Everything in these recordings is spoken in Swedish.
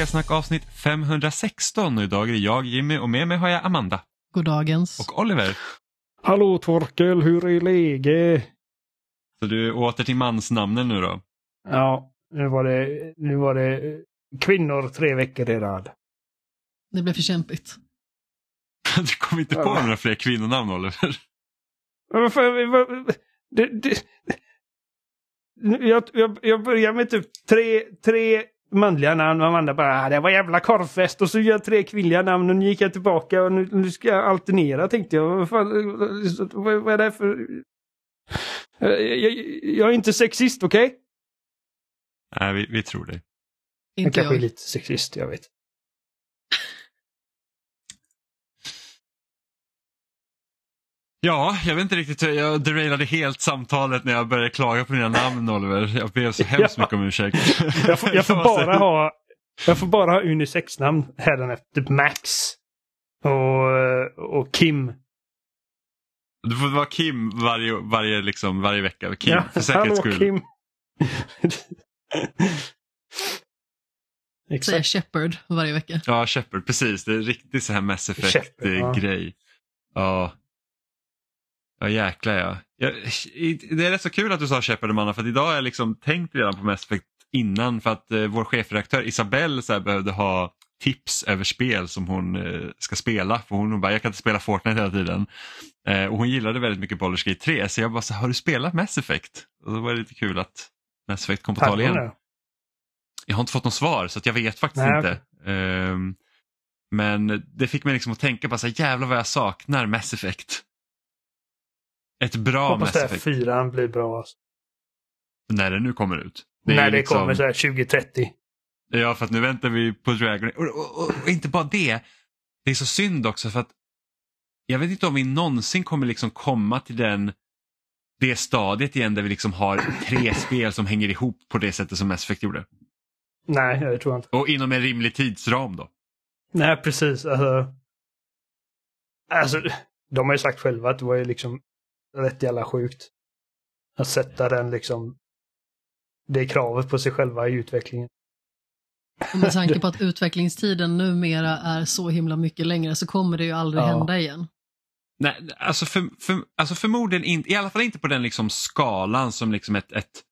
Spelsnack avsnitt 516 och idag är det jag Jimmy och med mig har jag Amanda. Goddagens. Och Oliver. Hallå Torkel, hur är läget? Så du är åter till mansnamnen nu då? Ja, nu var det, nu var det kvinnor tre veckor i rad. Det blev för kämpigt. Du kom inte på Ja. några fler kvinnonamn Oliver? Det, det, jag, jag, jag börjar med typ tre, tre manliga namn och Amanda bara ah, det var jävla korvfest och så gör jag tre kvinnliga namn och nu gick jag tillbaka och nu, nu ska jag alternera tänkte jag. Vad, fan, vad, vad är det för... Jag, jag, jag är inte sexist, okej? Nej, vi, vi tror dig. Jag Inte kanske är jag. lite sexist, jag vet. Ja, jag vet inte riktigt. Jag derailade helt samtalet när jag började klaga på dina namn Oliver. Jag ber så hemskt mycket om ursäkt. Jag får, jag får bara ha jag får bara ha unisex-namn hädanefter. Typ Max. Och, och Kim. Du får vara Kim varje, varje, liksom, varje vecka. Kim, Ja, för säkerhets skull. Kim. Säger Exakt. Shepard varje vecka. Ja, Shepard, precis. Det är riktigt så här Mass Shepard, ja. Effect-grej. Ja. Ja, jäklar ja. ja. i- Det är rätt så kul att du sa Shepard Amanda, för att idag har jag liksom tänkt redan på Mass Effect innan för att eh, vår chefredaktör Isabelle så behövde ha tips över spel som hon eh, ska spela. För hon bara, jag kan inte spela Fortnite hela tiden. Eh, och hon gillade väldigt mycket Baldur's Gate 3 så jag bara, så, har du spelat Mass Effect? Och då var det lite kul att Mass Effect kom på tal igen. Jag har inte fått något svar så att jag vet faktiskt Nej, inte. Ehm, men det fick mig liksom att tänka på så här, jävlar vad jag saknar Mass Effect. Ett bra Hoppas Mass det Effect. fyran blir bra. Alltså. När det nu kommer ut. är När det liksom- kommer så här 2030. Ja, för att nu väntar vi på Dragon. Och, och, och, och inte bara det. Det är så synd också för att jag vet inte om vi någonsin kommer liksom komma till den det stadiet igen där vi liksom har tre spel som hänger ihop på det sättet som Mass Effect gjorde. Nej, det tror jag inte. Och inom en rimlig tidsram då. Nej, precis. Alltså, alltså, de har ju sagt själva att det var ju liksom rätt jävla sjukt. Att sätta den liksom det kravet på sig själva i utvecklingen. Och med tanke på att utvecklingstiden numera är så himla mycket längre så kommer det ju aldrig Ja. hända igen. Nej, alltså, för, för, alltså förmodligen inte, i alla fall inte på den liksom skalan som liksom ett, ett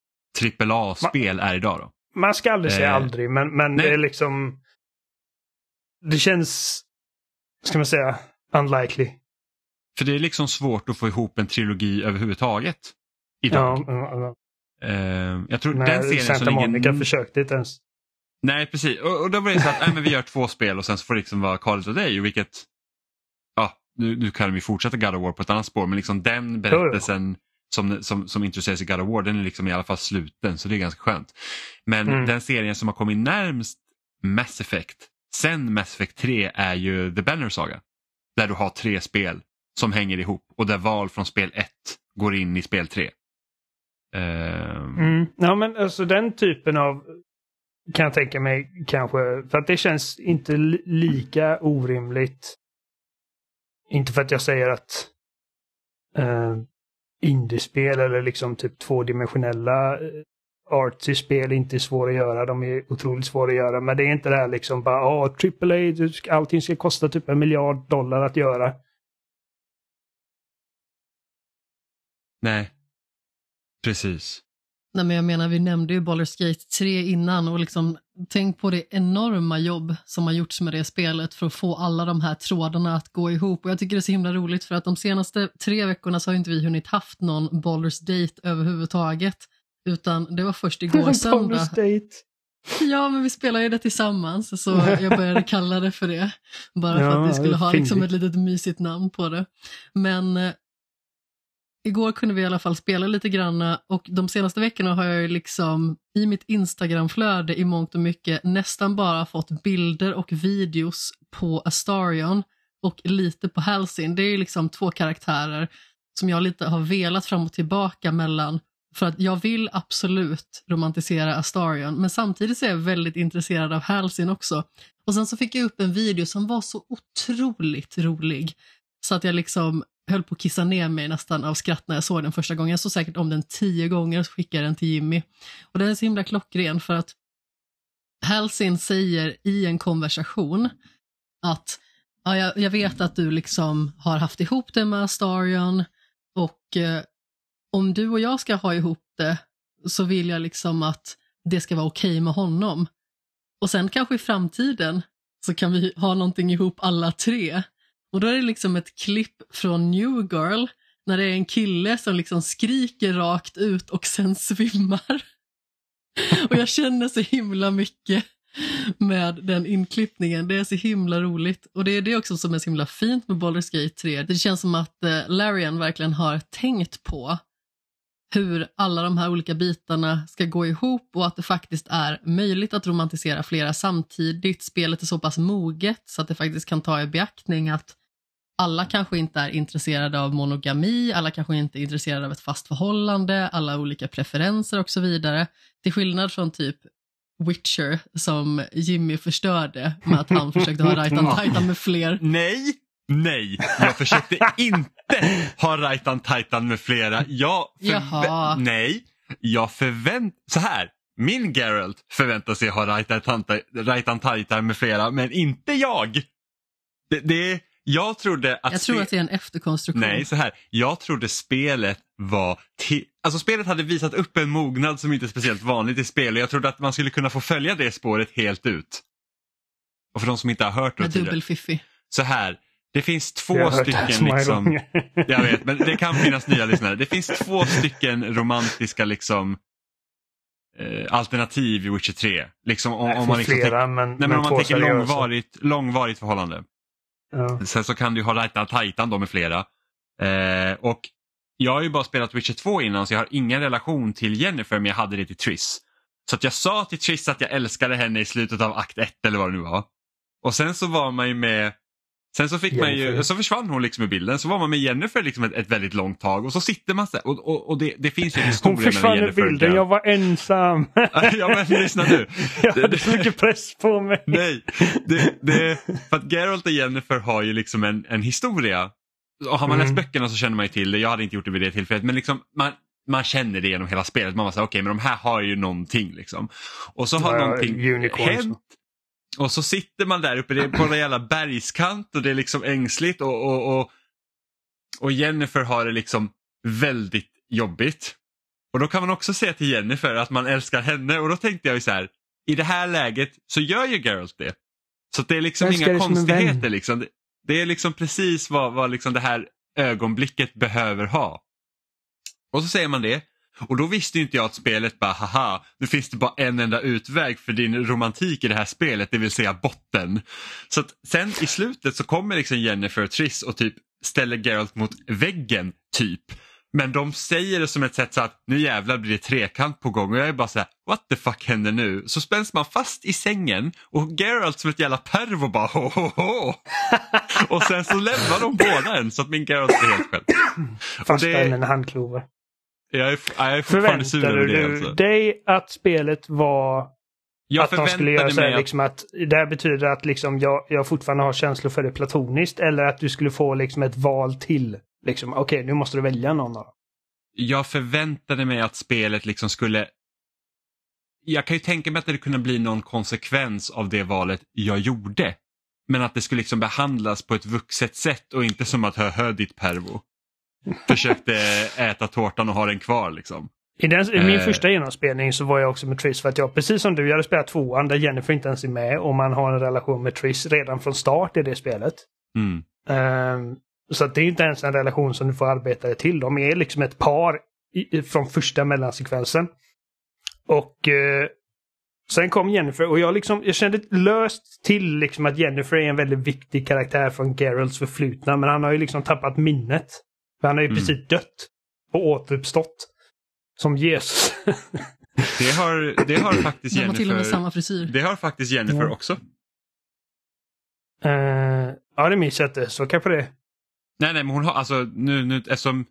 AAA-spel är idag. Då. Man ska aldrig säga Eh, aldrig, men, men nej. det är liksom... Det känns, ska man säga, unlikely. För det är liksom svårt att få ihop en trilogi överhuvudtaget idag. Ja. Eh, jag tror den När serien Santa som Monica ligger... försökte inte ens. Nej, precis. Och, och då var det så att nej, men vi gör två spel och sen så får det liksom vara Call of Day, vilket... Ja, nu, nu kan vi fortsätta God of War på ett annat spår, men liksom den berättelsen som, som, som introduceras i God of War, den är liksom i alla fall sluten, så det är ganska skönt. Men Mm. den serien som har kommit närmst Mass Effect, sen Mass Effect 3, är ju The Banner Saga. Där du har tre spel som hänger ihop och där val från spel 1 går in i spel 3. Ehm, Mm. Ja, men alltså den typen av kan jag tänka mig kanske, för att det känns inte lika orimligt. Inte för att jag säger att eh, indiespel eller liksom typ tvådimensionella eh, artsy-spel inte är svåra att göra. De är otroligt svåra att göra. Men det är inte det här liksom bara, ja, AAA, allting ska kosta typ en miljard dollar att göra. Nej, precis. Nej, men jag menar, vi nämnde ju Baldur's Gate 3 innan och liksom, tänk på det enorma jobb som har gjorts med det spelet för att få alla de här trådarna att gå ihop. Och jag tycker det är så himla roligt för att de senaste tre veckorna så har inte vi hunnit haft någon Baldur's Date överhuvudtaget. Utan det var först igår söndag. Ja, men vi spelar ju det tillsammans så jag började kalla det för det. Bara för Ja, att vi skulle ha liksom ett litet mysigt namn på det. Men eh, igår kunde vi i alla fall spela lite granna och de senaste veckorna har jag ju liksom i mitt Instagramflöde i mångt och mycket nästan bara fått bilder och videos på Astarion och lite på Halcyon. Det är ju liksom två karaktärer som jag lite har velat fram och tillbaka mellan för att jag vill absolut romantisera Astarion, men samtidigt så är jag väldigt intresserad av Halcyon också. Och sen så fick jag upp en video som var så otroligt rolig, så att jag liksom höll på att kissa ner mig nästan av skratt när jag såg den första gången. Jag såg säkert om den tio gånger och skickade den till Jimmy. Och den är så himla klockren för att Halsin säger i en konversation att ja, jag, jag vet att du liksom har haft ihop det med Astarion och eh, om du och jag ska ha ihop det så vill jag liksom att det ska vara okej okay med honom. Och sen kanske i framtiden så kan vi ha någonting ihop alla tre. Och då är det liksom ett klipp från New Girl när det är en kille som liksom skriker rakt ut och sen svimmar. Och jag känner så himla mycket med den inklippningen. Det är så himla roligt. Och det är det också som är så himla fint med Baldur's Gate 3. Det känns som att eh, Larian verkligen har tänkt på hur alla de här olika bitarna ska gå ihop och att det faktiskt är möjligt att romantisera flera samtidigt. Spelet är så pass moget så att det faktiskt kan ta i beaktning att alla kanske inte är intresserade av monogami, alla kanske inte är intresserade av ett fast förhållande, alla olika preferenser och så vidare. Till skillnad från typ Witcher som Jimmy förstörde med att han försökte ha Rajtan Titan med fler. Nej, nej, jag försökte inte ha Rajtan Titan med flera. Jag Jaha. Nej, jag förvänt... Så här, min Geralt förväntar sig ha Rajtan Titan med flera, men inte jag. Det, det, jag trodde att... Jag tror att det är en efterkonstruktion. Nej, så här. Jag trodde spelet var... Till... Alltså spelet hade visat upp en mognad som inte är speciellt vanligt i spel och jag trodde att man skulle kunna få följa det spåret helt ut. Och för de som inte har hört det Med dubbelfiffi. Så här, det finns två stycken liksom... Jag vet, men det kan finnas nya lyssnare. Det finns två stycken romantiska liksom eh, alternativ i Witcher 3. Liksom, om, om man liksom flera, tänk... men, nej, men, men om man tänker långvarigt, långvarigt förhållande. Ja. Sen så kan du ha Rajtan Titan då med flera. Eh, och jag har ju bara spelat Witcher 2 innan så jag har ingen relation till Jennifer men jag hade det till Triss. Så att jag sa till Triss att jag älskade henne i slutet av akt 1 eller vad det nu var. Och sen så var man ju med Sen så, fick man ju, så försvann hon liksom i bilden, så var man med Jennifer liksom ett, ett väldigt långt tag och så sitter man så och, och, och det, det finns ju en historia Hon försvann i bilden, jag var ensam. ja men lyssna nu. jag hade så mycket press på mig. Nej, det, det, för att Geralt och Jennifer har ju liksom en, en historia. Och har man mm. läst böckerna så känner man ju till det, jag hade inte gjort det vid det tillfället, men liksom man, man känner det genom hela spelet. Man var såhär, okej okay, men de här har ju någonting liksom. Och så har ja, någonting hänt och så sitter man där uppe på en jävla bergskant och det är liksom ängsligt och, och, och, och Jennifer har det liksom väldigt jobbigt. Och då kan man också säga till Jennifer att man älskar henne och då tänkte jag ju så här, i det här läget så gör ju Geralt det. Så det är liksom inga konstigheter. Liksom. Det är liksom precis vad, vad liksom det här ögonblicket behöver ha. Och så säger man det och då visste inte jag att spelet bara, haha, nu finns det bara en enda utväg för din romantik i det här spelet, det vill säga botten. Så att sen i slutet så kommer liksom Jennifer och Triss och typ ställer Geralt mot väggen, typ. Men de säger det som ett sätt så att nu jävlar blir det trekant på gång och jag är bara så här, what the fuck händer nu? Så spänns man fast i sängen och Geralt som ett jävla pervo bara ho ho ho. och sen så lämnar de båda en så att min Geralt är helt själv. Fasta det... en handklover. Jag är, jag är fortfarande sur över det. Förväntade du alltså. dig att spelet var jag att de skulle göra så här, att... Liksom att det här betyder att liksom jag, jag fortfarande har känslor för det platoniskt eller att du skulle få liksom ett val till. Liksom, Okej, okay, nu måste du välja någon av dem. Jag förväntade mig att spelet liksom skulle... Jag kan ju tänka mig att det kunde bli någon konsekvens av det valet jag gjorde. Men att det skulle liksom behandlas på ett vuxet sätt och inte som att hö hö ditt pervo försökte äta tårtan och ha den kvar. Liksom. I, den, I min eh. första genomspelning så var jag också med Triss för att jag, precis som du, jag hade spelat tvåan där Jennifer inte ens är med och man har en relation med Triss redan från start i det spelet. Mm. Um, så det är inte ens en relation som du får arbeta dig till. De är liksom ett par i, från första mellansekvensen. Och uh, sen kom Jennifer och jag, liksom, jag kände löst till liksom att Jennifer är en väldigt viktig karaktär från Geralts förflutna men han har ju liksom tappat minnet. För han har ju mm. precis dött och återuppstått. Som Jesus. det, har, det har faktiskt Jennifer. till och med samma frisyr. Det har faktiskt Jennifer ja. också. Uh, ja, det minns jag inte, så kanske det. Nej, nej, men hon har alltså nu, nu eftersom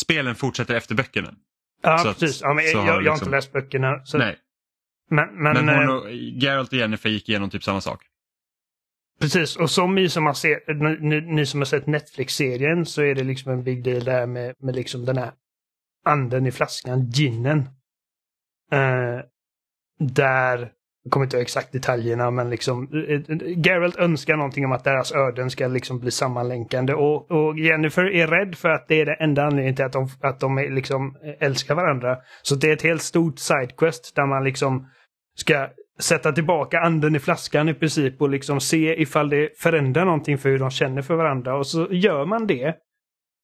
spelen fortsätter efter böckerna. Ja, så precis. Ja, men jag, jag, jag har liksom... inte läst böckerna. Så... Nej. Men, men, men hon och, Geralt och Jennifer gick igenom typ samma sak. Precis, och som ni som har, se, ni, ni som har sett Netflix-serien så är det liksom en big deal där med, med liksom den här anden i flaskan, ginen. Eh, där jag kommer inte ihåg exakt detaljerna men liksom eh, eh, Geralt önskar någonting om att deras öden ska liksom bli sammanlänkande och, och Jennifer är rädd för att det är det enda anledningen till att de, att de liksom eh, älskar varandra. Så det är ett helt stort sidequest där man liksom ska sätta tillbaka anden i flaskan i princip och liksom se ifall det förändrar någonting för hur de känner för varandra och så gör man det.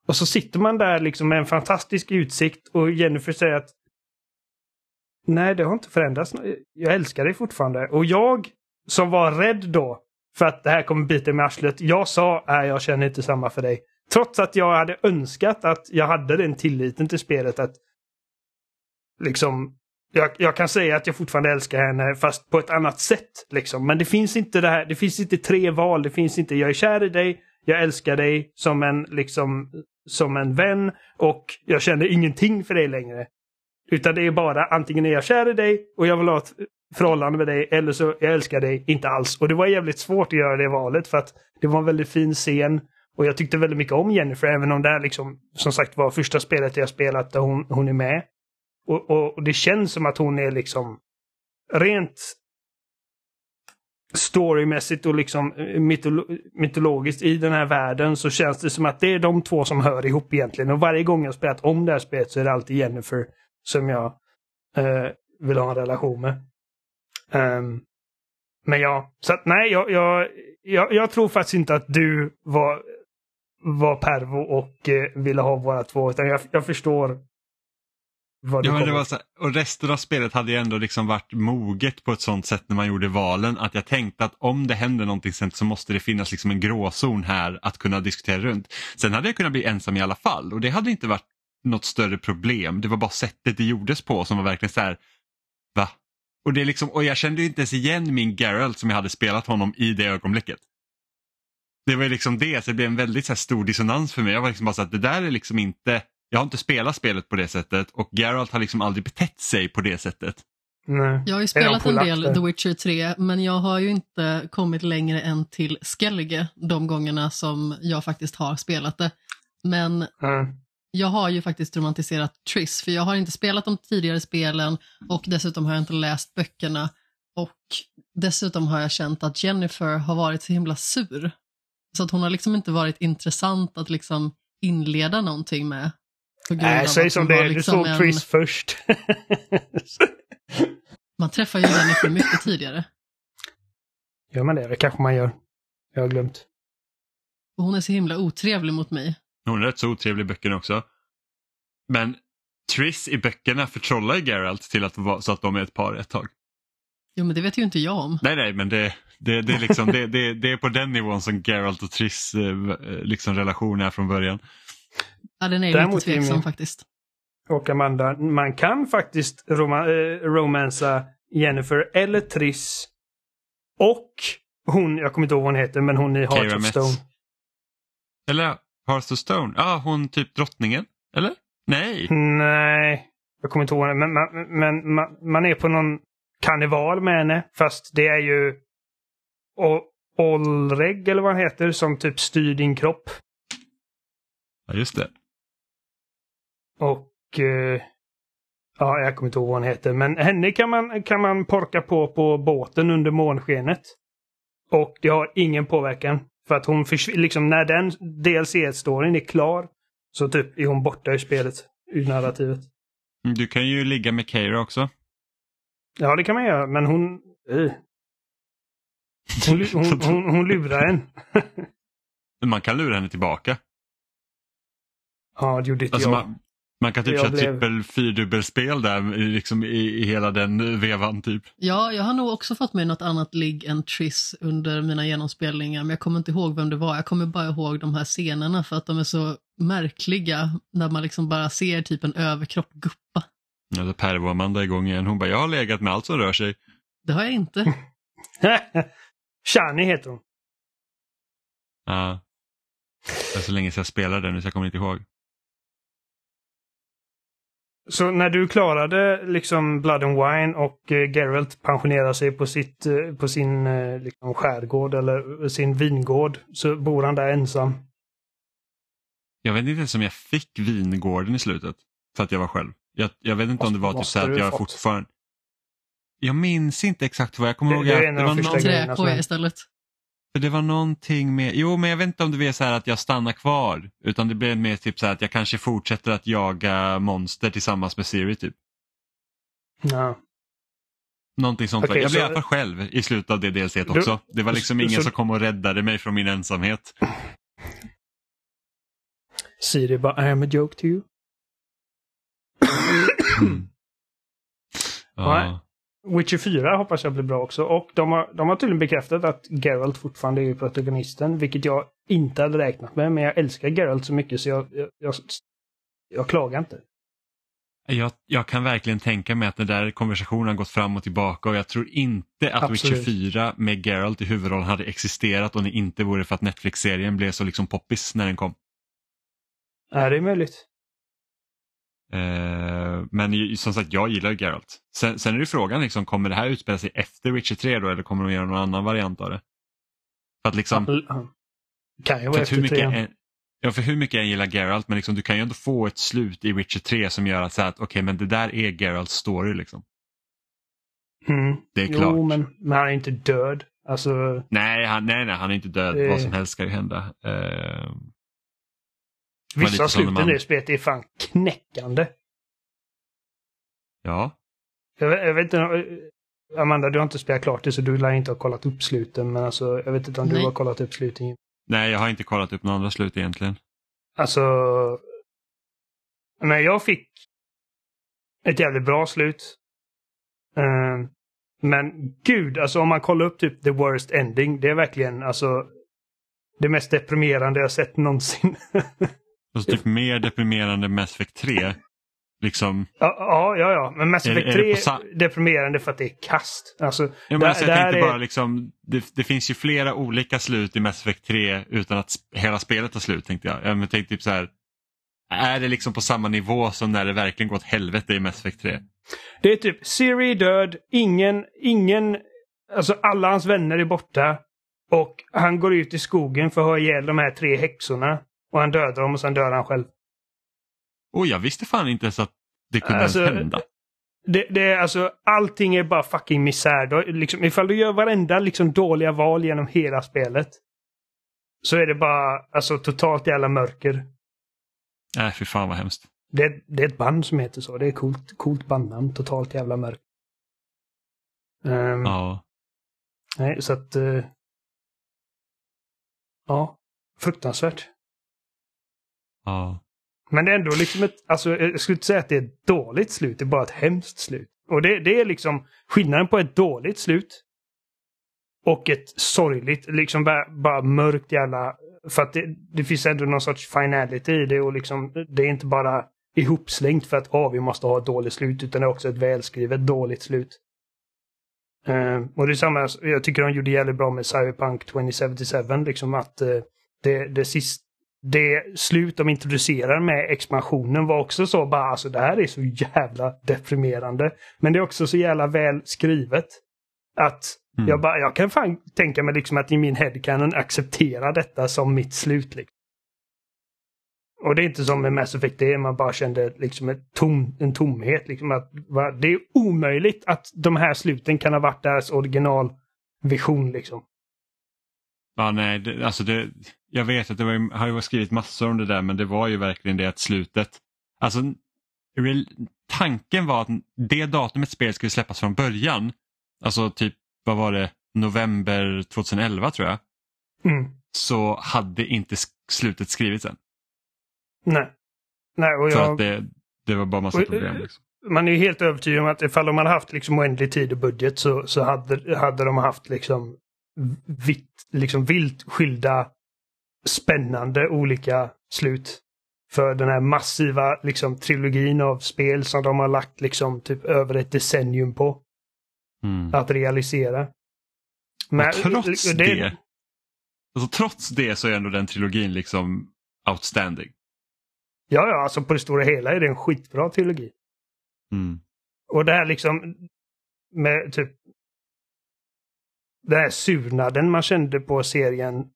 Och så sitter man där liksom med en fantastisk utsikt och Jennifer säger att Nej, det har inte förändrats. Jag älskar dig fortfarande. Och jag som var rädd då för att det här kommer bita mig i arslet. Jag sa, att jag känner inte samma för dig. Trots att jag hade önskat att jag hade den tilliten till spelet att liksom jag, jag, kan säga att jag fortfarande älskar henne fast på ett annat sätt. Liksom. Men det finns inte det här, det finns inte tre val. Det finns inte jag är kär i dig, jag älskar dig som en, liksom, som en vän och jag känner ingenting för dig längre. Utan det är bara antingen är jag kär i dig och jag vill ha ett förhållande med dig eller så jag älskar dig inte alls. Och det var jävligt svårt att göra det valet för att det var en väldigt fin scen. Och jag tyckte väldigt mycket om Jennifer även om det här liksom som sagt var första spelet jag spelat där hon, hon är med. Och, och, och det känns som att hon är liksom rent storymässigt och liksom eh, mytolo mytologiskt i den här världen så känns det som att det är de två som hör ihop egentligen. Och varje gång jag spelat om det här spelet så är det alltid Jennifer som jag eh, vill ha en relation med. Um, men ja, så att, nej, jag, jag, jag, jag, tror faktiskt inte att du var, var pervo och eh, ville ha våra två, utan jag, jag förstår ja, men det var så, och resten av spelet hade ju ändå liksom varit moget på ett sånt sätt när man gjorde valen att jag tänkte att om det händer någonting sen så måste det finnas liksom en gråzon här att kunna diskutera runt. Sen hade jag kunnat bli ensam i alla fall och det hade inte varit något större problem. Det var bara sättet det gjordes på som var verkligen så här, va? Och, det är liksom, och jag kände inte ens igen min Geralt som jag hade spelat honom i det ögonblicket. Det var liksom det, så det blev en väldigt så stor dissonans för mig. Jag var liksom bara så att det där är liksom inte, jag har inte spelat spelet på det sättet och Geralt har liksom aldrig betett sig på det sättet. Nej. Jag har ju spelat en del The Witcher 3 men jag har ju inte kommit längre än till Skellige de gångerna som jag faktiskt har spelat det. Men mm jag har ju faktiskt romantiserat Triss, för jag har inte spelat de tidigare spelen och dessutom har jag inte läst böckerna. Och dessutom har jag känt att Jennifer har varit så himla sur. Så att hon har liksom inte varit intressant att liksom inleda någonting med. Nej, säg som det är, liksom du såg en... Triss först. man träffar ju Jennifer mycket tidigare. Gör man det? Det kanske man gör. Jag har glömt. Och hon är så himla otrevlig mot mig. Hon är rätt så otrevlig i böckerna också. Men Triss i böckerna förtrollar Geralt till att vara så att de är ett par ett tag. Jo men det vet ju inte jag om. Nej nej men det, det, det, är, liksom, det, det, det är på den nivån som Geralt och Triss eh, liksom relation är från början. Ja den är Däremot lite tveksam faktiskt. Och Amanda, man kan faktiskt roma, äh, romansa Jennifer eller Triss och hon, jag kommer inte ihåg vad hon heter, men hon i Heart of Stone. Eller Hearth of Stone? Ja, ah, hon typ drottningen? Eller? Nej. Nej, jag kommer inte ihåg henne. Men, men, men man, man, är på någon karneval med henne. Fast det är ju Olreg eller vad han heter som typ styr din kropp. Ja, just det. Och eh, ja, jag kommer inte ihåg vad hon heter. Men henne kan man, kan man porka på på båten under månskenet. Och det har ingen påverkan. För att hon försvinner, liksom när den DLC-storyn är klar så typ är hon borta ur spelet, ur narrativet. Mm, du kan ju ligga med Keira också. Ja, det kan man göra, men hon... Uh. Hon, hon, hon, hon lurar en. man kan lura henne tillbaka. Ja, det gjorde inte alltså jag. Man, man kan typ jag köra blev... trippel fyrdubbelspel där liksom i, i hela den vevan typ. Ja, jag har nog också fått med något annat ligg än Triss under mina genomspelningar men jag kommer inte ihåg vem det var. Jag kommer bara ihåg de här scenerna för att de är så märkliga när man liksom bara ser typ en överkropp guppa. Ja, det Pervo Amanda igång igen. Hon bara, jag har legat med allt som rör sig. Det har jag inte. Shani heter hon. Ja. Det är så länge sedan jag spelade nu så jag kommer inte ihåg. Så när du klarade liksom Blood and Wine och eh, Geralt pensionerar sig på, sitt, eh, på sin eh, liksom, skärgård eller sin vingård så bor han där ensam. Jag vet inte ens om jag fick vingården i slutet för att jag var själv. Jag, jag vet inte måste, om det var typ så att jag fått. fortfarande... jag minns inte exakt vad jag kommer Det- ihåg. det är att en det, var någon, grejerna. Träkoja istället. För det var någonting med, jo men jag vet inte om det är så här att jag stannar kvar. Utan det blev mer typ så här att jag kanske fortsätter att jaga monster tillsammans med Siri typ. Ja. Någonting sånt. Okej, jag blev i så- alla fall själv i slutet av det DLC Du- också. Det var liksom ingen så- som kom och räddade mig från min ensamhet. Siri bara, I am a joke to you. Mm. Ja. Witcher 4 hoppas jag blir bra också. Och de har, de har tydligen bekräftat att Geralt fortfarande är protagonisten, vilket jag inte hade räknat med. Men jag älskar Geralt så mycket så jag, jag, jag, jag klagar inte. Jag, jag kan verkligen tänka mig att den där konversationen har gått fram och tillbaka och jag tror inte att Absolut. Witcher 4 med Geralt i huvudrollen hade existerat om det inte vore för att Netflix-serien blev så liksom poppis när den kom. Ja, det är möjligt. Eh, men ju- som sagt, jag gillar ju Geralt. Sen, sen är det frågan, liksom, kommer det här utspela sig efter Witcher 3 då eller kommer de göra någon annan variant av det? För att liksom, Kan ju vara att hur efter mycket, trean. en, ja, för hur mycket jag gillar Geralt, men liksom, du kan ju ändå få ett slut i Witcher 3 som gör att, så här att okej, men det där är Geralts story liksom. Mm. Det är Jo, klart. men, men han är inte död. Alltså, Nej, han, nej, nej, han är inte död. Det- Vad som helst ska ju hända. Eh, var vissa sluten man- i det spelet är fan knäckande. Ja, Jag, vet- jag vet inte, Amanda, du har inte spelat klart det så du lär inte ha kollat upp sluten. Men alltså, jag vet inte om du Nej. har kollat upp sluten. nej, jag har inte kollat upp några andra slut egentligen. Alltså... Men jag fick ett jävligt bra slut. Eh, men gud, alltså om man kollar upp typ the worst ending, det är verkligen alltså det mest deprimerande jag sett någonsin. Och så typ mer deprimerande Mass Effect 3. Liksom, ja, ja, ja. Men Mass Effect är 3 det är deprimerande för att det är kast. Alltså, ja, där- alltså, jag tänkte är- bara liksom, det, det finns ju flera olika slut i Mass Effect 3 utan att hela spelet tar slut tänkte jag. Jag tänkte typ så här, är det liksom på samma nivå som när det verkligen gått helvete i Mass Effect 3? Det är typ Siri är död, ingen, ingen, alltså alla hans vänner är borta. Och han går ut i skogen för att ha ihjäl de här tre häxorna. Och han dödar dem och sen dör han själv. Och jag visste fan inte ens att det kunde Alltså, ens hända. Det, det är alltså, allting är bara fucking misär. Då, liksom, ifall du gör varenda liksom dåliga val genom hela spelet. Så är det bara alltså totalt jävla mörker. Nej, fy fan vad hemskt. Det, det är ett band som heter så. Det är ett coolt, coolt bandnamn. Totalt jävla mörker. Ehm, Ja. Nej, så att... eh, ja, fruktansvärt. ja. Men det är ändå liksom ett... Alltså, eh, jag skulle inte säga att det är ett dåligt slut, det är bara ett hemskt slut. Och det, det är liksom skillnaden på ett dåligt slut och ett sorgligt, liksom bara, bara mörkt jävla... För att det, det finns ändå någon sorts finality i det och liksom det är inte bara ihopslängt för att ah, vi måste ha ett dåligt slut utan det är också ett välskrivet dåligt slut. Uh, och det är samma, jag tycker de gjorde jävligt bra med Cyberpunk 2077, liksom att uh, det, det, sist, det slut de introducerar med expansionen var också så bara, alltså det här är så jävla deprimerande. Men det är också så jävla väl skrivet. Att Mm. jag, bara, jag kan fan tänka mig liksom att i min headcanon acceptera detta som mitt slut. Liksom. Och det är inte som med Mass Effect det man bara kände liksom ett tom, en tomhet. Liksom att, va, det är omöjligt att de här sluten kan ha varit deras originalvision. Liksom. Ja, nej, det, alltså det, jag vet att det var, har ju skrivit massor om det där men det var ju verkligen det att slutet. Alltså, tanken var att det datumet spelet skulle släppas från början, alltså typ, vad var det, november 2011 tror jag, Mm. så hade inte slutet skrivits än. Nej. Nej, och För jag, att det, det var bara massa Och- problem. Liksom. man är ju helt övertygad om att ifall de hade haft liksom oändlig tid och budget så, så hade, hade de haft liksom, vitt, liksom vilt skilda spännande olika slut. För den här massiva liksom, trilogin av spel som de har lagt liksom typ över ett decennium på Mm. att realisera. Men, Och trots det, alltså, trots det så är ändå den trilogin liksom outstanding. Ja, ja, alltså på det stora hela är det en skitbra trilogi. Mm. Och det här liksom med typ den här surnaden man kände på serien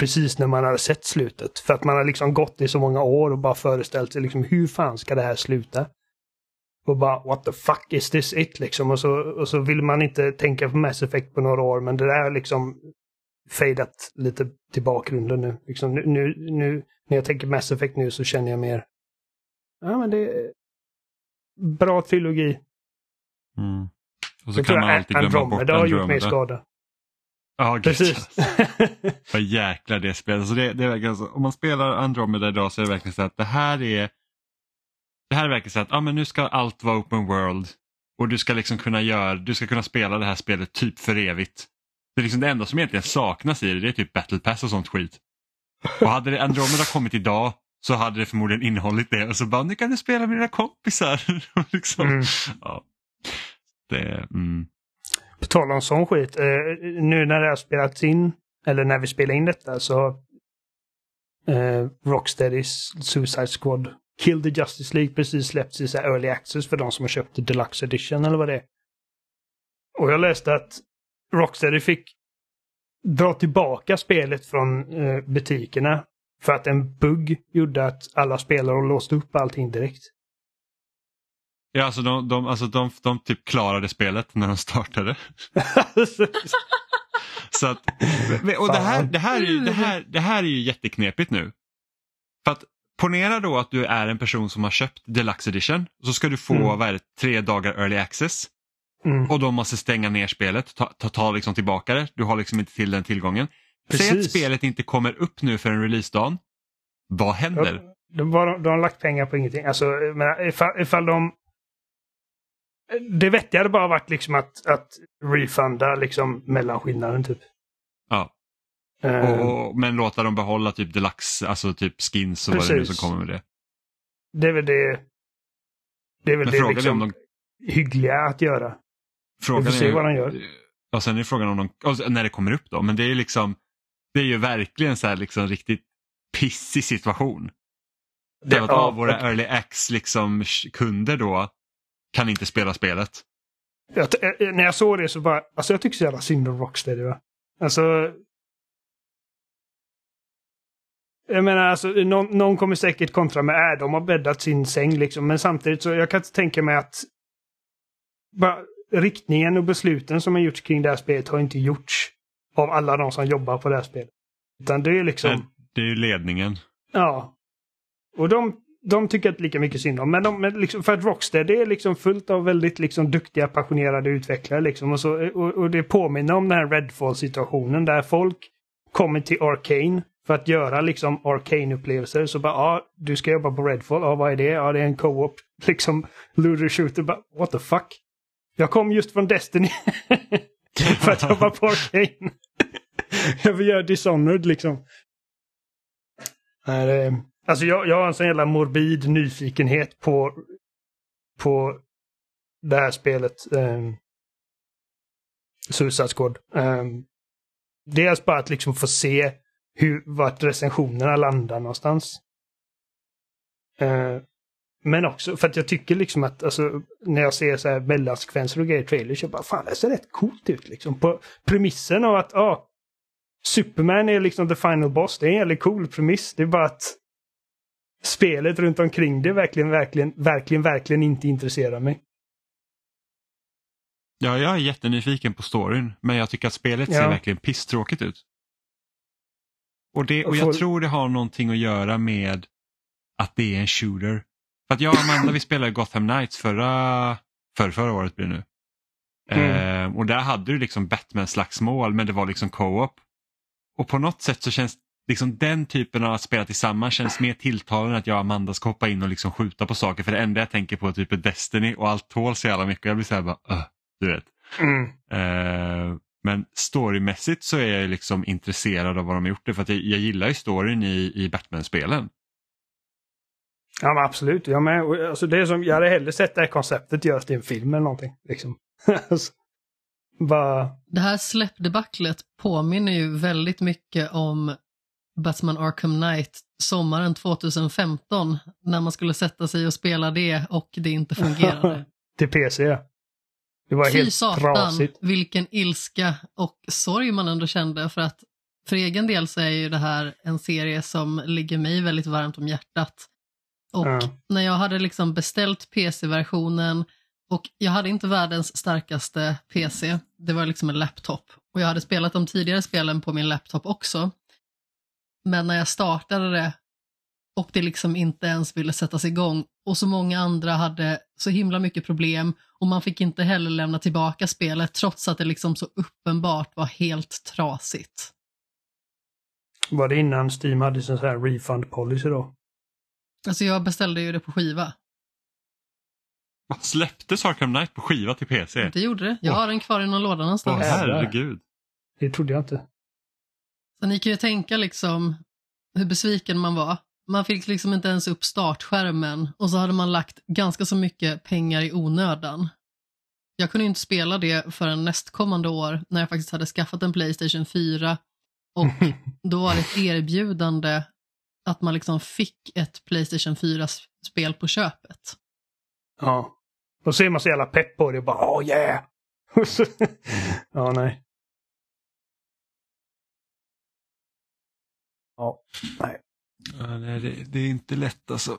precis när man hade sett slutet. För att man har liksom gått i så många år och bara föreställt sig liksom hur fan ska det här sluta? och bara what the fuck is this it liksom. Och så, och så vill man inte tänka på Mass Effect på några år men det där har liksom fejdat lite till bakgrunden nu. Liksom, nu, nu, nu när jag tänker Mass Effect nu så känner jag mer ja men det är bra trilogi. Mm. Och så Jag kan man alltid glömma bort Andromeda har gjort mer Andromeda. skada. Ja, gud. Precis. Vad jäklar det spelet. Alltså det, det är verkligen så, om man spelar Andromeda idag så är det verkligen så att det här är det här är verkligen så att ah, men nu ska allt vara open world och du ska liksom kunna göra, du ska kunna spela det här spelet typ för evigt. Det, är liksom det enda som egentligen saknas i det, det är typ battle pass och sånt skit. Och hade det Andromeda kommit idag så hade det förmodligen innehållit det och så bara nu kan du spela med dina kompisar. Liksom, Mm. ja. det, mm. På tal om sån skit. Eh, nu när det har spelats in, eller när vi spelar in detta, så eh, Rocksteadys Suicide Squad Kill the Justice League precis släppts i så här early access för de som har köpt Deluxe Edition eller vad det är. Och jag läste att Rocksteady fick dra tillbaka spelet från eh, butikerna för att en bugg gjorde att alla spelare låste upp allting direkt. Ja, alltså de, de, alltså de, de typ klarade spelet när de startade. Så att, och det här, det, här är ju, det, här, det här är ju jätteknepigt nu. För att ponera då att du är en person som har köpt Deluxe Edition så ska du få Mm. vad är det, tre dagar early access mm. och de måste stänga ner spelet, ta, ta, ta liksom tillbaka det. Du har liksom inte till den tillgången. Säg att Precis. spelet inte kommer upp nu för en releasedagen. Vad händer? De, de, de har lagt pengar på ingenting. Alltså, menar, ifall, ifall de... Det vettiga hade bara varit liksom att, att refunda liksom mellanskillnaden typ. Ja. Eh, Och, och, men låta dem behålla typ deluxe, alltså typ skins och vad det nu som Precis. kommer med det. det är väl det... Det är väl Men det liksom om de hyggliga att göra. Frågan Vi får se är, vad de gör. Ja, sen är frågan om de, och när det kommer upp då, men det är liksom, det är ju verkligen så här liksom riktigt pissig situation. Det är att Ja, av våra och- early X liksom kunder då kan inte spela spelet. Jag, eh, när jag såg det så bara, alltså jag tycker så jävla synd om Rocksteady va. Alltså... Jag menar alltså, någon, någon kommer säkert kontra med är de har bäddat sin säng liksom. Men samtidigt så jag kan inte tänka mig att bara, riktningen och besluten som har gjorts kring det här spelet har inte gjorts av alla de som jobbar på det här spelet. Utan det är liksom, Det är ju ledningen. ja. Och de, de tycker inte lika mycket synd om. Men, de, men liksom, för att Rocksteady är liksom fullt av väldigt liksom, duktiga, passionerade utvecklare. Liksom, och, så, och, och det påminner om den här Redfall-situationen där folk kommer till Arcane för att göra liksom Arcane-upplevelser. Så bara, ja, du ska jobba på Redfall. Ja, vad är det? Ja, det är en co-op. Liksom, looter shooter. Bara, what the fuck? Jag kom just från Destiny för att jobba på Arcane. jag vill göra Dishonored liksom. Nej, det, alltså jag, jag har en sån jävla morbid nyfikenhet på, på det här spelet. Um, Suicide Squad. Um, dels bara att liksom få se hur, vart recensionerna landar någonstans. Eh, men också för att jag tycker liksom att alltså, när jag ser så här mellansekvenser och grejer i trailers, jag bara fan det ser rätt coolt ut liksom. På premissen av att ah, Superman är liksom the final boss, det är en jävligt cool premiss. Det är bara att spelet runt omkring det verkligen, verkligen, verkligen, verkligen inte intresserar mig. Ja, jag är jättenyfiken på storyn, men jag tycker att spelet ser Ja. verkligen pisstråkigt ut. Och, det, och jag tror det har någonting att göra med att det är en shooter. För att jag och Amanda vi spelade Gotham Knights förra, för förra året blir det nu. Mm. Eh, och där hade du liksom Batman-slagsmål men det var liksom co-op. Och på något sätt så känns liksom den typen av att spela tillsammans känns mer tilltalande att jag och Amanda ska hoppa in och liksom skjuta på saker. För det enda jag tänker på är typ Destiny och allt tål så jävla mycket. Jag blir så här bara, "Ugh", du vet. Mm. Eh, men storymässigt så är jag liksom intresserad av vad de har gjort det för att jag, jag gillar ju storyn i, i Batman-spelen. Ja men absolut, jag med. Alltså, det är som, jag hade hellre sett det här konceptet göras till en film eller någonting. Liksom. Alltså, Bara, Det här släppdebaclet påminner ju väldigt mycket om Batman Arkham Knight sommaren 2015 när man skulle sätta sig och spela det och det inte fungerade. till PC. Det var Fy helt satan trasigt. vilken ilska och sorg man ändå kände för att för egen del så är ju det här en serie som ligger mig väldigt varmt om hjärtat. Och Ja. när jag hade liksom beställt PC-versionen och jag hade inte världens starkaste PC, det var liksom en laptop. Och jag hade spelat de tidigare spelen på min laptop också. Men när jag startade det och det liksom inte ens ville sättas igång och så många andra hade så himla mycket problem och man fick inte heller lämna tillbaka spelet trots att det liksom så uppenbart var helt trasigt. Var det innan Steam hade sin så här refund policy då? Alltså jag beställde ju det på skiva. Släpptes Arkham Knight på skiva till PC? Det gjorde det. Jag Åh. har den kvar i någon låda Åh någonstans. herregud. Det trodde jag inte. Så ni kan ju tänka liksom hur besviken man var. Man fick liksom inte ens upp startskärmen och så hade man lagt ganska så mycket pengar i onödan. Jag kunde inte spela det förrän nästkommande år när jag faktiskt hade skaffat en Playstation 4 och då var det ett erbjudande att man liksom fick ett Playstation 4-spel på köpet. Ja. Så är man så jävla pepp på det och bara oh yeah! Ja, nej. Ja, nej. Ja, nej, det, det är inte lätt alltså.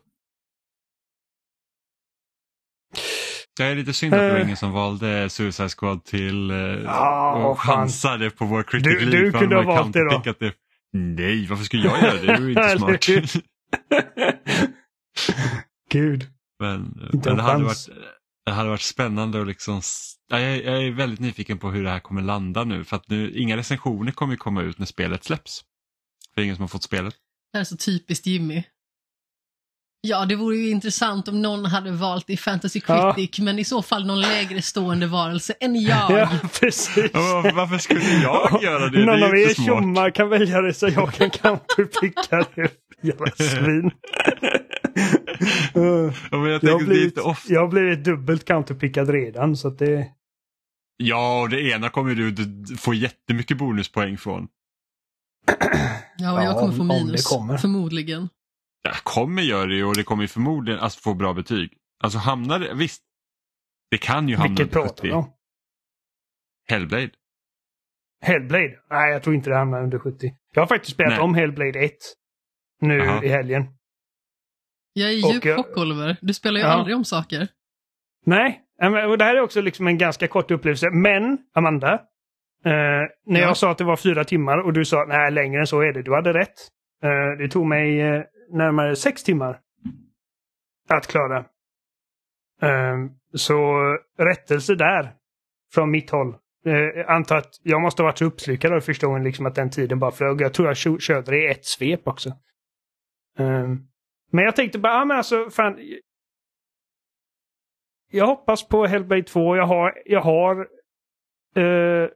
Det är lite synd att det var Eh. ingen som valde Suicide Squad till eh, Ja, och fan. chansade på vår Critic Du- League. du kunde ha valt det då. det. Nej, varför skulle jag göra det? Det är ju inte smart. Gud. men Inte men en det, hade varit, det hade varit spännande att liksom... jag, är- jag är väldigt nyfiken på hur det här kommer landa nu. För att nu, inga recensioner kommer ju komma ut när spelet släpps. För ingen som har fått spelet. Det här är så typiskt Jimmy. Ja, det vore ju intressant om någon hade valt i Fantasy Ja. Critic, men i så fall någon lägre stående varelse än jag. Ja, precis. Ja, var- varför skulle jag göra det? Någon det är av er tjommar kan välja det så jag kan counterpicka det. Jävla svin. Ja, men jag jag, har blivit, ofta. jag har blivit dubbelt counterpickad redan så att det... Ja, och det ena kommer du få jättemycket bonuspoäng från. Ja, och jag Ja, kommer få minus, kommer. förmodligen. Ja, kommer gör det och det kommer ju förmodligen alltså, få bra betyg. Alltså hamnar det, visst. Det kan ju hamna Vilket under pratar 70. vi om? Hellblade. Hellblade? Nej, jag tror inte det hamnar under 70. Jag har faktiskt spelat Nej. om Hellblade 1 nu Jaha. i helgen. Jag är i djup jag- chock Oliver. Du spelar ju Ja. aldrig om saker. Nej, och det här är också liksom en ganska kort upplevelse. Men, Amanda, eh, när Ja. jag sa att det var fyra timmar och du sa nej, längre än så är det. Du hade rätt. Eh, det tog mig eh, närmare sex timmar att klara. Eh, så rättelse där från mitt håll. Eh, antar att jag måste ha varit så uppslukad av första gången liksom att den tiden bara flög. Jag tror jag kö- körde det i ett svep också. Eh, men jag tänkte bara, ja men alltså fan, jag hoppas på Hellblade 2. Jag har, jag har eh,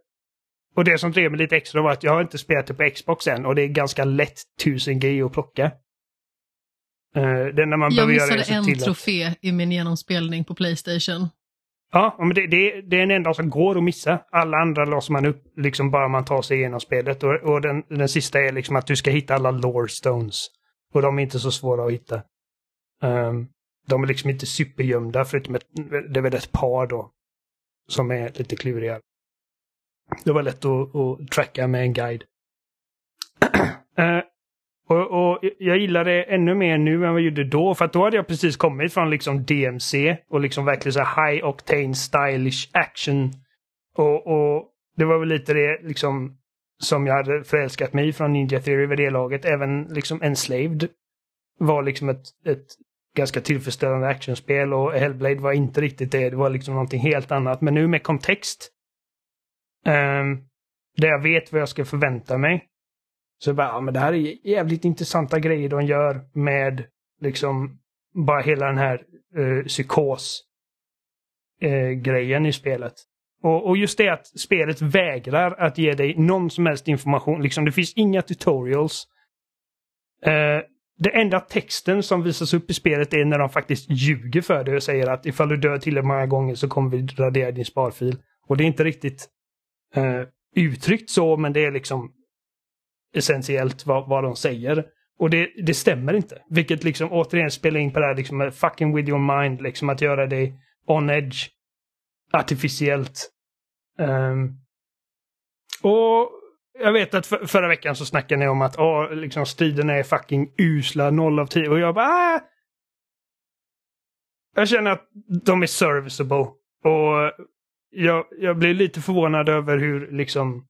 och det som drev mig lite extra var att jag har inte spelat det på Xbox än och det är ganska lätt 1000 G att plocka. Uh, det enda man Jag göra missade se en till att... trofé i min genomspelning på Playstation. Ja, men det, det, det är den enda som går att missa. Alla andra låser man upp liksom bara man tar sig igenom spelet. Och, och den, den sista är liksom att du ska hitta alla lore stones. Och de är inte så svåra att hitta. Ehm, de är liksom inte supergömda förutom ett, det är väl ett par då. Som är lite kluriga. Det var lätt att, att tracka med en guide. Uh, och, och jag gillar det ännu mer nu än vad jag gjorde då. För att då hade jag precis kommit från liksom DMC och liksom verkligen så high octane stylish action. Och, och det var väl lite det liksom som jag hade förälskat mig i från Ninja Theory vid det laget. Även liksom Enslaved var liksom ett, ett ganska tillfredsställande actionspel och Hellblade var inte riktigt det. Det var liksom någonting helt annat. Men nu med kontext. Um, där jag vet vad jag ska förvänta mig. Så bara, ja men det här är jävligt intressanta grejer de gör med liksom bara hela den här uh, psykos eh, grejen i spelet. Och, och just det att spelet vägrar att ge dig någon som helst information. Liksom, det finns inga tutorials. Eh, det enda texten som visas upp i spelet är när de faktiskt ljuger för dig och säger att ifall du dör tillräckligt många gånger så kommer vi radera din sparfil. Och det är inte riktigt eh, uttryckt så, men det är liksom essentiellt vad, vad de säger. Och det, det stämmer inte. Vilket liksom återigen spelar in på det här liksom med fucking with your mind, liksom att göra dig on edge artificiellt. Um, och jag vet att för, förra veckan så snackade ni om att oh, liksom striderna är fucking usla, 0 av 10. Och jag bara ah, jag känner att de är serviceable. Och jag, jag blir lite förvånad över hur liksom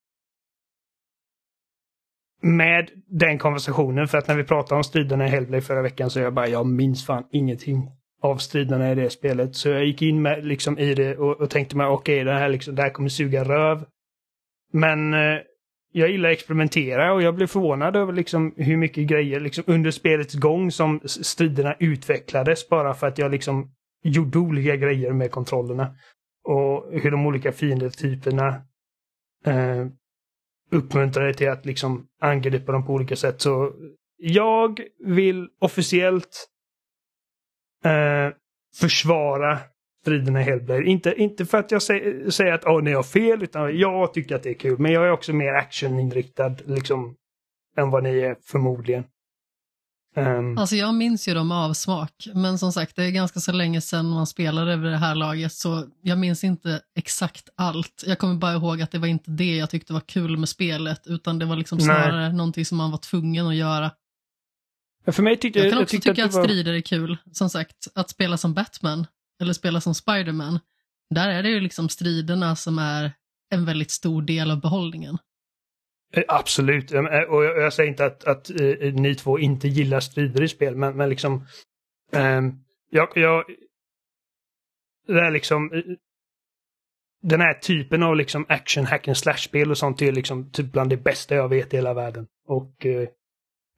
med den konversationen, för att när vi pratade om striderna i Hellblade förra veckan så jag bara, jag minns fan ingenting av striderna i det spelet. Så jag gick in med, liksom, i det och, och tänkte mig, okej, okay, det, här liksom, det här kommer suga röv. Men eh, jag gillar att experimentera och jag blev förvånad över liksom hur mycket grejer liksom under spelets gång som striderna utvecklades bara för att jag liksom gjorde olika grejer med kontrollerna. Och hur de olika fiendetyperna eh, uppmuntrade till att liksom angripa dem på olika sätt. Så jag vill officiellt eh, försvara striderna i Hellblade. Inte, inte för att jag säger, säger att oh, ni har fel, utan jag tycker att det är kul. Men jag är också mer actioninriktad liksom, än vad ni är förmodligen. Um, alltså jag minns ju dem av smak, men som sagt det är ganska så länge sedan man spelade över det här laget så jag minns inte exakt allt. Jag kommer bara ihåg att det var inte det jag tyckte var kul med spelet utan det var liksom snarare nej. någonting som man var tvungen att göra. För mig tyckte, jag kan jag också tycka att, att strider är kul. Som sagt, att spela som Batman eller spela som Spiderman, där är det ju liksom striderna som är en väldigt stor del av behållningen. Eh, absolut, eh, eh, och jag säger inte att, att ni två inte gillar strider i spel, men, men liksom... Ehm, jag, jag... Det är liksom... Den här typen av liksom action hack and slash-spel och sånt är liksom typ bland det bästa jag vet i hela världen. Och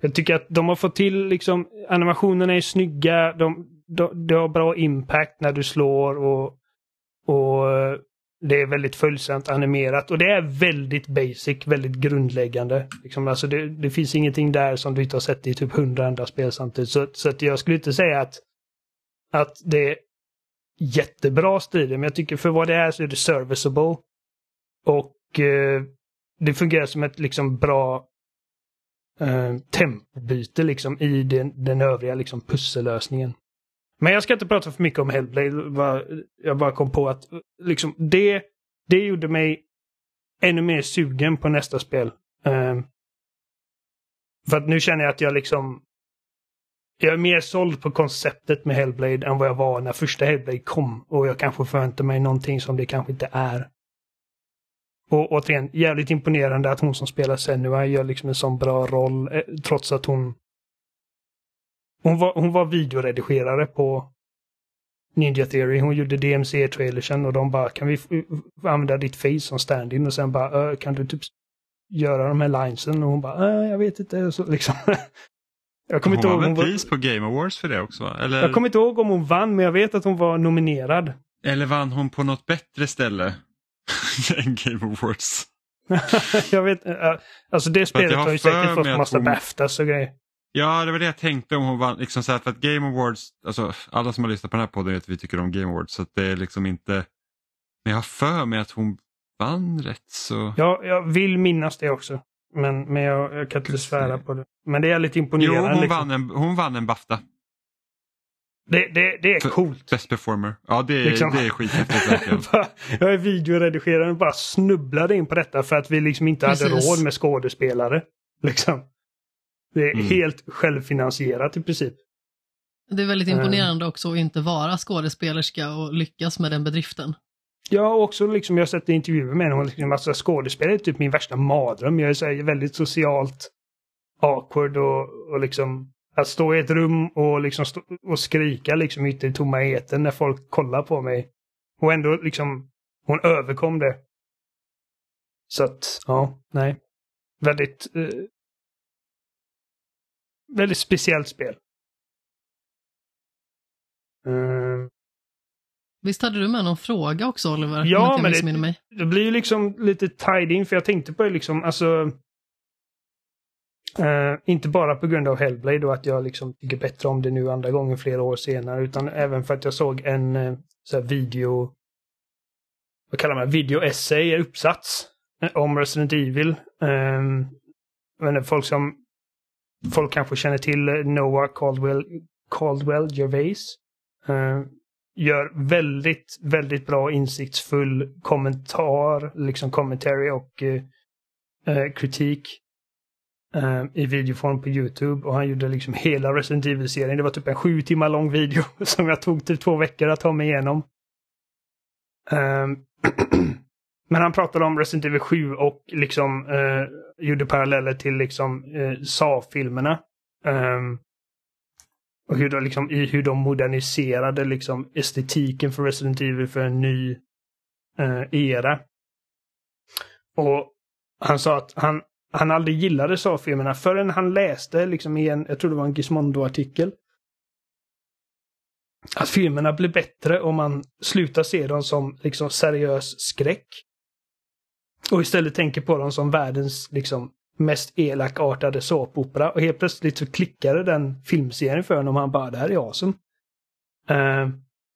jag tycker att de har fått till liksom, animationerna är snygga, de, de, de har bra impact när du slår och, och det är väldigt följsamt animerat och det är väldigt basic, väldigt grundläggande. Liksom, alltså det, det, finns ingenting där som du inte har sett i typ hundra andra spel samtidigt. Så, så att jag skulle inte säga att, att det är jättebra strider, men jag tycker för vad det är så är det serviceable. Och eh, det fungerar som ett liksom bra eh, tempbyte liksom i den, den övriga liksom pussellösningen. Men jag ska inte prata för mycket om Hellblade. Jag bara kom på att liksom, det, det gjorde mig ännu mer sugen på nästa spel. Um, för att nu känner jag att jag liksom... Jag är mer såld på konceptet med Hellblade än vad jag var när första Hellblade kom. Och jag kanske förväntar mig någonting som det kanske inte är. Och återigen, jävligt imponerande att hon som spelar Senua gör liksom en sån bra roll, eh, trots att hon hon var, hon var videoredigerare på Ninja Theory. Hon gjorde DMC-trailersen och de bara kan vi använda ditt face som stand-in och sen bara kan du typ göra de här linesen och hon bara jag vet inte. Så liksom. jag kommer hon inte ihåg. Hon pris på Game Awards för det också? Eller... Jag kommer inte ihåg om hon vann men jag vet att hon var nominerad. Eller vann hon på något bättre ställe än Game Awards? jag vet Alltså det spelet har ju säkert fått massa hon... Baftas och grejer. Ja, det var det jag tänkte om hon vann. Liksom så här, för att Game Awards, alltså, alla som har lyssnat på den här podden vet att vi tycker om Game Awards. Så det är liksom inte... Men jag har för mig att hon vann rätt så... Ja, jag vill minnas det också. Men, men jag, jag kan inte svära på det. Men det är lite imponerande. Jo, hon, liksom. vann, en, hon vann en Bafta. Det, det, det är för, coolt. Best performer. Ja, det, liksom. det är skithäftigt jag är videoredigerare och bara snubblade in på detta för att vi liksom inte Precis. hade råd med skådespelare. Liksom. Det är mm. helt självfinansierat i princip. Det är väldigt imponerande uh, också att inte vara skådespelerska och lyckas med den bedriften. Ja, och också liksom jag har sett intervjuer med henne. Liksom, alltså, skådespelare är typ min värsta mardröm. Jag är så väldigt socialt awkward och, och liksom att stå i ett rum och liksom stå, och skrika liksom ute i tomma eten när folk kollar på mig. Och ändå liksom hon överkom det. Så att, ja, nej. Väldigt eh, väldigt speciellt spel. Uh, Visst hade du med någon fråga också Oliver? Ja, men det, mig. det blir ju liksom lite tied in för jag tänkte på det liksom, alltså Uh, inte bara på grund av Hellblade och att jag liksom tycker bättre om det nu andra gången flera år senare utan även för att jag såg en uh, så video vad kallar man video essay, uppsats om Resident Evil. Um, men folk som folk kanske känner till Noah Caldwell, Caldwell Gervais. Uh, gör väldigt, väldigt bra insiktsfull kommentar, liksom commentary och uh, kritik. uh, i videoform på YouTube och han gjorde liksom hela Resident Evil-serien. Det var typ en sju timmar lång video som jag tog typ två veckor att ta mig igenom. Um, men han pratade om Resident Evil 7 och liksom uh, gjorde paralleller till liksom eh, uh, SA-filmerna. Um, ehm, och hur de, liksom, i hur de moderniserade liksom estetiken för Resident Evil för en ny uh, era. Och han sa att han, han aldrig gillade SA-filmerna förrän han läste liksom i en, jag tror det var en Gizmondo-artikel. Att filmerna blir bättre om man slutar se dem som liksom seriös skräck. Och istället tänker på dem som världens liksom mest elakartade såpopera. Och helt plötsligt så klickade den filmserien för honom och han bara, det här är awesome. Uh,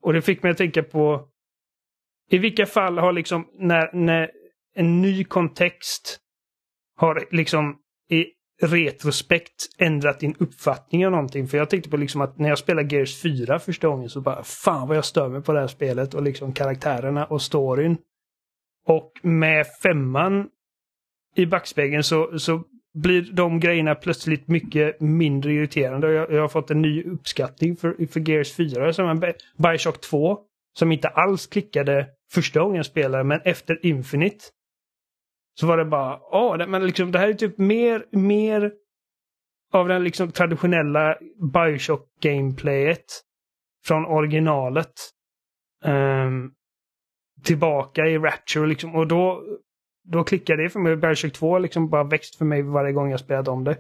och det fick mig att tänka på i vilka fall har liksom när, när en ny kontext har liksom i retrospekt ändrat din uppfattning av någonting. För jag tänkte på liksom att när jag spelade Gears 4 första gången så bara fan vad jag stör mig på det här spelet och liksom karaktärerna och storyn. Och med femman i backspegeln så, så blir de grejerna plötsligt mycket mindre irriterande. Jag, jag har fått en ny uppskattning för, för Gears 4 som en Bioshock 2 som inte alls klickade första gången jag spelade men efter Infinite så var det bara, åh, men liksom, det här är typ mer, mer av den liksom traditionella Bioshock-gameplayet från originalet. Um, tillbaka i Rapture liksom. Och då, då klickade det för mig. Bioshock 2 liksom bara växt för mig varje gång jag spelat om det.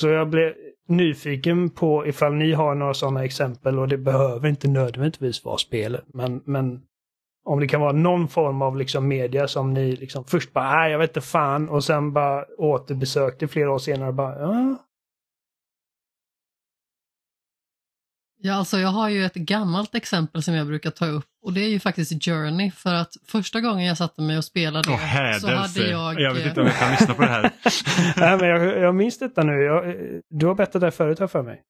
Så jag blev nyfiken på ifall ni har några sådana exempel och det behöver inte nödvändigtvis vara spelet. Men, men om det kan vara någon form av liksom media som ni liksom först bara, nej jag vet inte fan och sen bara återbesökte flera år senare bara, ja. Ja, alltså jag har ju ett gammalt exempel som jag brukar ta upp och det är ju faktiskt Journey för att första gången jag satte mig och spelade oh, så hade jag... Jag vet inte om jag kan lyssna på det här. nej, men jag, jag minns detta nu. Jag, du har berättat det förut här för mig.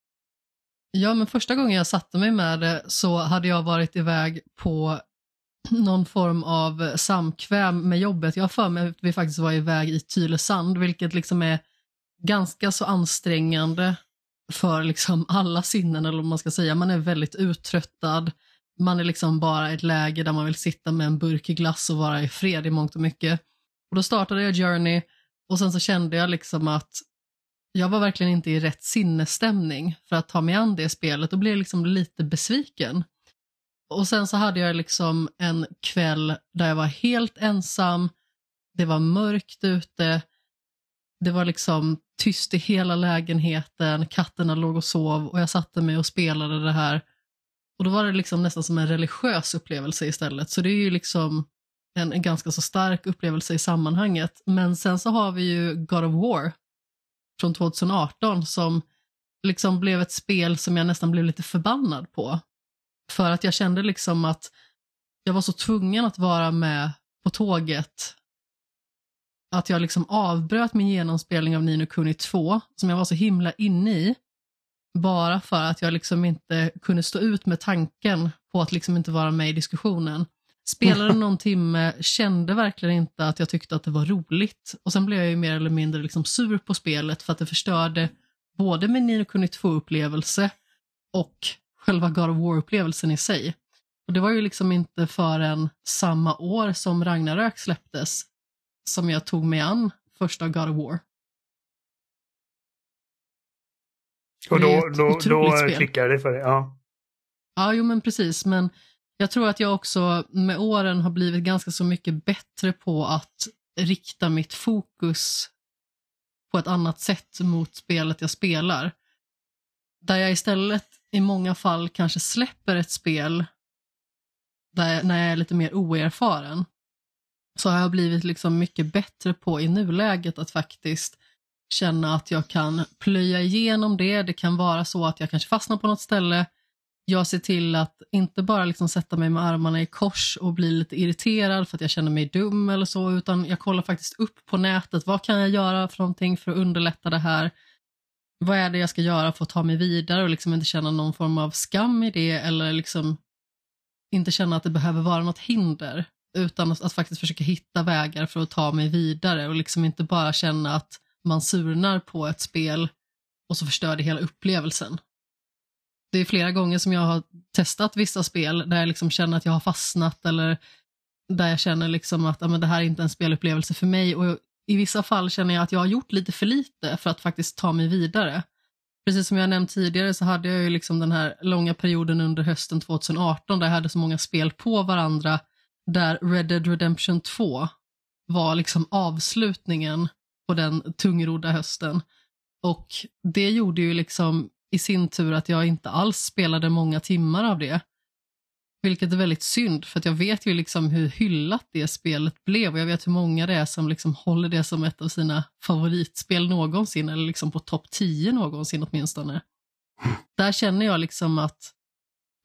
Ja, men första gången jag satte mig med det så hade jag varit iväg på någon form av samkväm med jobbet. Jag har för mig att vi faktiskt var iväg i Tylösand, vilket liksom är ganska så ansträngande för liksom alla sinnen, eller vad man ska säga. Man är väldigt uttröttad. Man är liksom bara i ett läge där man vill sitta med en burk glass och vara i fred i mångt och mycket. Och då startade jag Journey och sen så kände jag liksom att jag var verkligen inte i rätt sinnesstämning för att ta mig an det spelet och blev liksom lite besviken. Och sen så hade jag liksom en kväll där jag var helt ensam, det var mörkt ute, det var liksom tyst i hela lägenheten, katterna låg och sov och jag satte mig och spelade det här. Och då var det liksom nästan som en religiös upplevelse istället. Så det är ju liksom en, en ganska så stark upplevelse i sammanhanget. Men sen så har vi ju God of War från 2018 som liksom blev ett spel som jag nästan blev lite förbannad på. För att jag kände liksom att jag var så tvungen att vara med på tåget. Att jag liksom avbröt min genomspelning av Nino Kuni 2, som jag var så himla inne i. Bara för att jag liksom inte kunde stå ut med tanken på att liksom inte vara med i diskussionen. Spelade någon timme, kände verkligen inte att jag tyckte att det var roligt. Och sen blev jag ju mer eller mindre liksom sur på spelet för att det förstörde både min Nino Kuni 2-upplevelse och själva God of War-upplevelsen i sig. Och Det var ju liksom inte förrän samma år som Ragnarök släpptes som jag tog mig an första God of War. Och då, då, då klickade det för dig? Ja. Ja, jo men precis. Men jag tror att jag också med åren har blivit ganska så mycket bättre på att rikta mitt fokus på ett annat sätt mot spelet jag spelar. Där jag istället i många fall kanske släpper ett spel där, när jag är lite mer oerfaren så har jag blivit liksom mycket bättre på i nuläget att faktiskt känna att jag kan plöja igenom det. Det kan vara så att jag kanske fastnar på något ställe. Jag ser till att inte bara liksom sätta mig med armarna i kors och bli lite irriterad för att jag känner mig dum eller så, utan jag kollar faktiskt upp på nätet. Vad kan jag göra för någonting för att underlätta det här? vad är det jag ska göra för att ta mig vidare och liksom inte känna någon form av skam i det eller liksom inte känna att det behöver vara något hinder utan att, att faktiskt försöka hitta vägar för att ta mig vidare och liksom inte bara känna att man surnar på ett spel och så förstör det hela upplevelsen. Det är flera gånger som jag har testat vissa spel där jag liksom känner att jag har fastnat eller där jag känner liksom att ja, men det här är inte en spelupplevelse för mig och i vissa fall känner jag att jag har gjort lite för lite för att faktiskt ta mig vidare. Precis som jag nämnt tidigare så hade jag ju liksom den här långa perioden under hösten 2018 där jag hade så många spel på varandra där Red Dead Redemption 2 var liksom avslutningen på den tungrodda hösten. Och det gjorde ju liksom i sin tur att jag inte alls spelade många timmar av det. Vilket är väldigt synd, för jag vet ju liksom hur hyllat det spelet blev och jag vet hur många det är som liksom håller det som ett av sina favoritspel någonsin, eller liksom på topp 10 någonsin åtminstone. Där känner jag liksom att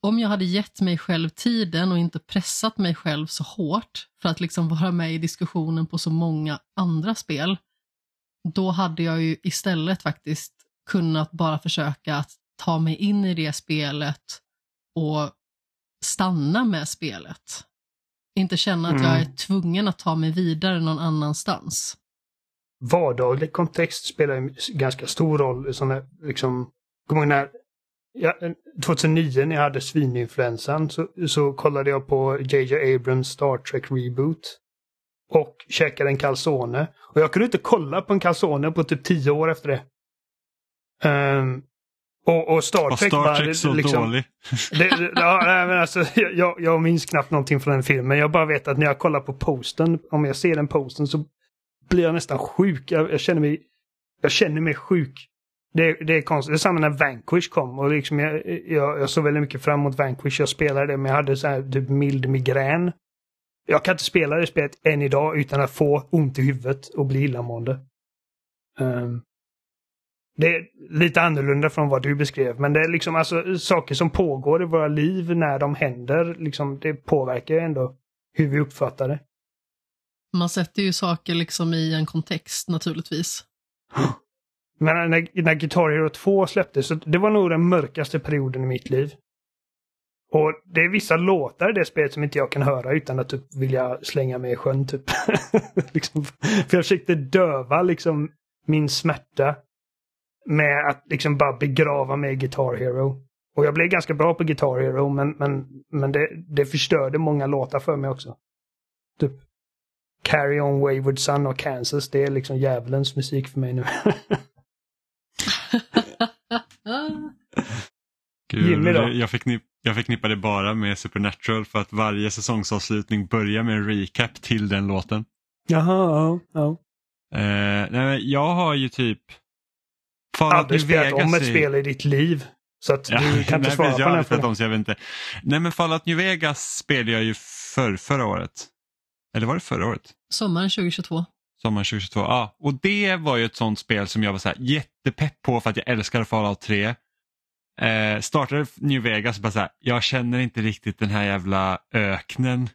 om jag hade gett mig själv tiden och inte pressat mig själv så hårt för att liksom vara med i diskussionen på så många andra spel, då hade jag ju istället faktiskt kunnat bara försöka att ta mig in i det spelet och stanna med spelet. Inte känna att jag är Mm. tvungen att ta mig vidare någon annanstans. Vardaglig kontext spelar ju ganska stor roll. Såna, liksom, kommer när, ja, 2009 när jag hade svininfluensan så, så kollade jag på JJ Abrams Star Trek Reboot. Och käkade en calzone. Och jag kunde inte kolla på en calzone på typ tio år efter det. Ehm, och, och Star Trek Star bara, Trek så liksom, dålig? det, det, ja, nej, men alltså, jag, jag minns knappt någonting från den filmen. Jag bara vet att när jag kollar på posten, om jag ser den posten så blir jag nästan sjuk. Jag, jag känner mig jag känner mig sjuk. Det, det är konstigt. Det är samma när Vanquish kom. Och liksom jag, jag, jag såg väldigt mycket fram emot Vanquish. Jag spelade det, men jag hade så här typ mild migrän. Jag kan inte spela det spelet än idag utan att få ont i huvudet och bli illamående. Um, det är lite annorlunda från vad du beskrev, men det är liksom alltså saker som pågår i våra liv när de händer. Liksom, det påverkar ändå hur vi uppfattar det. Man sätter ju saker liksom i en kontext naturligtvis. Men när, när Guitar Hero 2 släpptes, så det var nog den mörkaste perioden i mitt liv. Och det är vissa låtar i det spelet som inte jag kan höra utan att typ vilja slänga mig i sjön typ. liksom, för jag försökte döva liksom min smärta med att liksom bara begrava mig i Guitar Hero. Och jag blev ganska bra på Guitar Hero men, men, men det, det förstörde många låtar för mig också. Typ Carry On Wayward Son och Kansas, det är liksom djävulens musik för mig nu. Gud, Jimmy då? Jag, förknipp, jag förknippar det bara med Supernatural för att varje säsongsavslutning börjar med en recap till den låten. Jaha, ja. ja. Eh, nej, men jag har ju typ Aldrig New spelat Vegas om ett i- spel i ditt liv. Så att du kan inte nej, svara precis, på jag har den spelat frågan. om så jag vet inte. Nej men Fallout New Vegas spelade jag ju för, förra året. Eller var det förra året? Sommaren 2022. Sommaren 2022. Ja, och det var ju ett sånt spel som jag var så här jättepepp på för att jag älskar Fallout 3. Eh, startade New Vegas och bara så här, jag känner inte riktigt den här jävla öknen.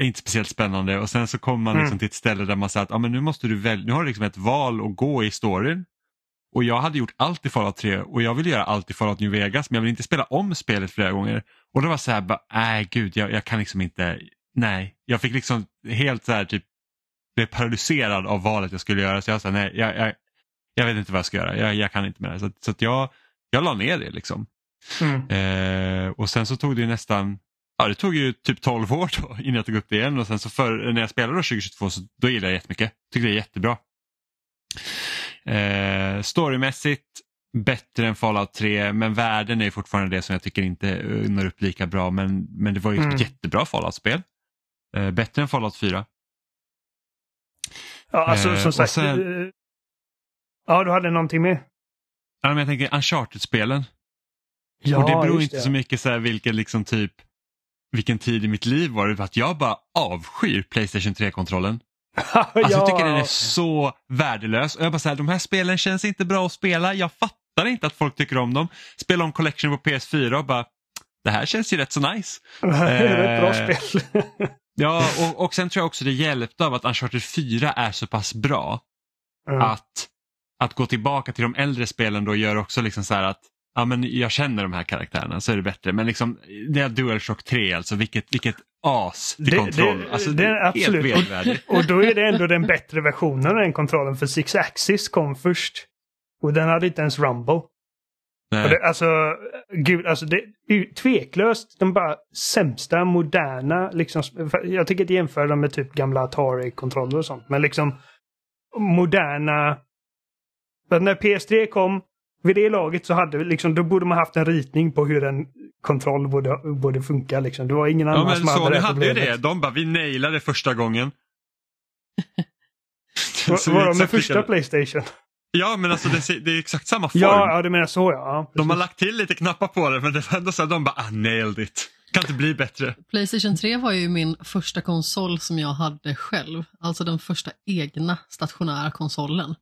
är inte speciellt spännande och sen så kommer man Mm. liksom till ett ställe där man säger att ah, men nu måste du välja, nu har du liksom ett val att gå i storyn. Och jag hade gjort allt i Fallout 3 och jag vill göra allt i Fallout New Vegas men jag vill inte spela om spelet flera gånger. Och det var så här, bara, nej gud jag, jag kan liksom inte, nej. Jag fick liksom helt så här typ, blev paralyserad av valet jag skulle göra så jag sa nej, jag, jag, jag vet inte vad jag ska göra, jag, jag kan inte med det här. Så, så jag, jag la ner det liksom. Mm. Eh, och sen så tog det ju nästan, ja det tog ju typ 12 år då innan jag tog upp det igen och sen så för, när jag spelade då 2022 så då gillade jag jättemycket. Tycker det är jättebra. Eh, storymässigt bättre än Fallout 3 men världen är fortfarande det som jag tycker inte når upp lika bra men, men det var ju ett Mm. jättebra Fallout-spel. Eh, bättre än Fallout 4. Ja, alltså Eh, som sagt. sen- eh, Ja, du hade någonting mer? Ja, men jag tänker Uncharted-spelen. Ja, och det beror just inte så mycket så här vilken liksom typ vilken tid i mitt liv var det för att jag bara avskyr Playstation 3-kontrollen. Alltså, Jag tycker den är så värdelös och jag bara så här, de här spelen känns inte bra att spela. Jag fattar inte att folk tycker om dem. Spela om Collection på PS4 och bara, det här känns ju rätt så nice. Det är ett bra Eh, spel. Ja, och, och sen tror jag också det hjälpte av att Uncharted 4 är så pass bra Mm. att, att gå tillbaka till de äldre spelen då gör också liksom så här att ja, men jag känner de här karaktärerna så är det bättre. Men liksom, det är DualShock 3 alltså, vilket, vilket as till Det- kontroll. det- alltså, det det är absolut. vedervärdigt. Och då är det ändå den bättre versionen av den kontrollen för Six Axis kom först. Och den hade inte ens Rumble. Och Nej. det, alltså, gud, alltså det är tveklöst de bara sämsta moderna, liksom, jag tycker inte jämföra dem med typ gamla Atari-kontroller och sånt, men liksom moderna... För när PS3 kom, vid det laget så hade vi liksom, då borde man haft en ritning på hur en kontroll borde, borde funka liksom. Det var ingen Ja annan men som hade det hade ju det. De bara, vi nailade första gången. Var, Så var de med första likadant. Playstation? Ja men alltså det, det är exakt samma form. Ja, ja, du menar så ja. ja de har precis. lagt till lite knappar på det men det var ändå så att de bara, ah, nailed it. Kan inte bli bättre. Playstation 3 var ju min första konsol som jag hade själv, alltså den första egna stationära konsolen.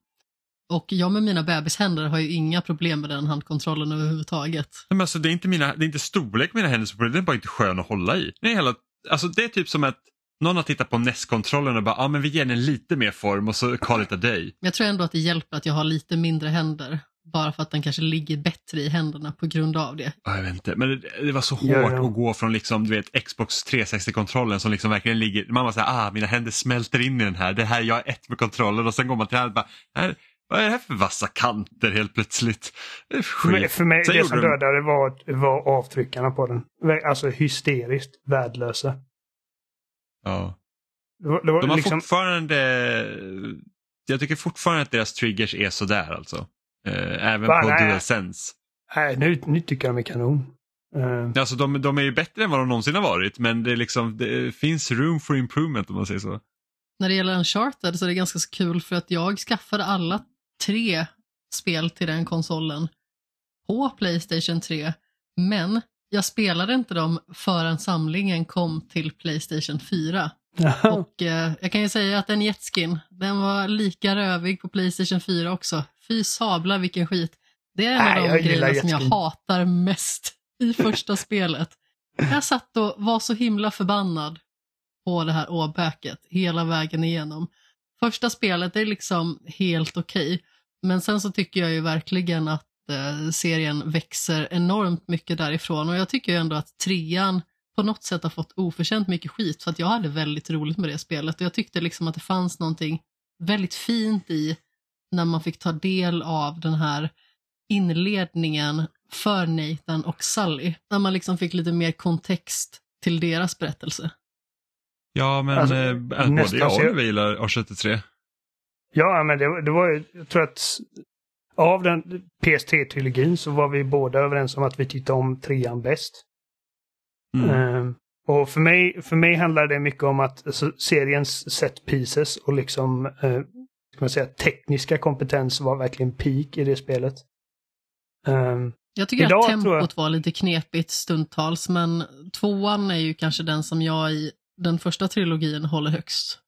Och jag med mina bebishänder har ju inga problem med den handkontrollen överhuvudtaget. Nej, Men alltså, det, är inte mina, det är inte storlek på mina händer som är problemet, det är bara inte skön att hålla i. Det är, hela, alltså, det är typ som att någon har tittat på NES-kontrollen och bara, ja ah, men vi ger den lite mer form och så call it a day. Jag tror ändå att det hjälper att jag har lite mindre händer, bara för att den kanske ligger bättre i händerna på grund av det. Ja, Jag vet inte, men det, det var så hårt Ja, ja. att gå från liksom, du vet, Xbox 360-kontrollen som liksom verkligen ligger, man bara säger ah mina händer smälter in i den här, det här, jag är ett med kontrollen och sen går man till den här och bara, här, vad är det här för vassa kanter helt plötsligt? För mig, för mig det som de- dödade var, var avtryckarna på den. Alltså hysteriskt värdelösa. Ja. Det var, det var De har liksom, fortfarande, jag tycker fortfarande att deras triggers är sådär alltså. Eh, även Va, på nej. DualSense. nej, nu, nu tycker jag de är kanon. Eh, Alltså de, de är ju bättre än vad de någonsin har varit men det, är liksom, det finns room for improvement om man säger så. När det gäller Uncharted så är det ganska kul för att jag skaffade alla tre spel till den konsolen på Playstation 3, men jag spelade inte dem förrän samlingen kom till Playstation 4. Och eh, jag kan ju säga att den Jetskin, den var lika rövig på Playstation 4 också. Fy sabla vilken skit. Det är en Nej, av de grejerna som jag hatar mest i första spelet. Jag satt och var så himla förbannad på det här åbäket hela vägen igenom. Första spelet är liksom helt okej, men sen så tycker jag ju verkligen att eh, serien växer enormt mycket därifrån och jag tycker ju ändå att trean på något sätt har fått oförtjänt mycket skit för att jag hade väldigt roligt med det spelet och jag tyckte liksom att det fanns någonting väldigt fint i när man fick ta del av den här inledningen för Nathan och Sally. När man liksom fick lite mer kontext till deras berättelse. Ja men Alltså, eh, både jag och Oliver gillar A73. Ja, men det, det var ju, jag tror att av den PS3-trilogin så var vi båda överens om att vi tyckte om trean bäst. Mm. Eh, och för mig, för mig handlar det mycket om att alltså, seriens set pieces och liksom eh, ska man säga, tekniska kompetens var verkligen peak i det spelet. Um, Jag tycker Idag att tror jag- tempot var lite knepigt stundtals, men tvåan är ju kanske den som jag i den första trilogin håller högst.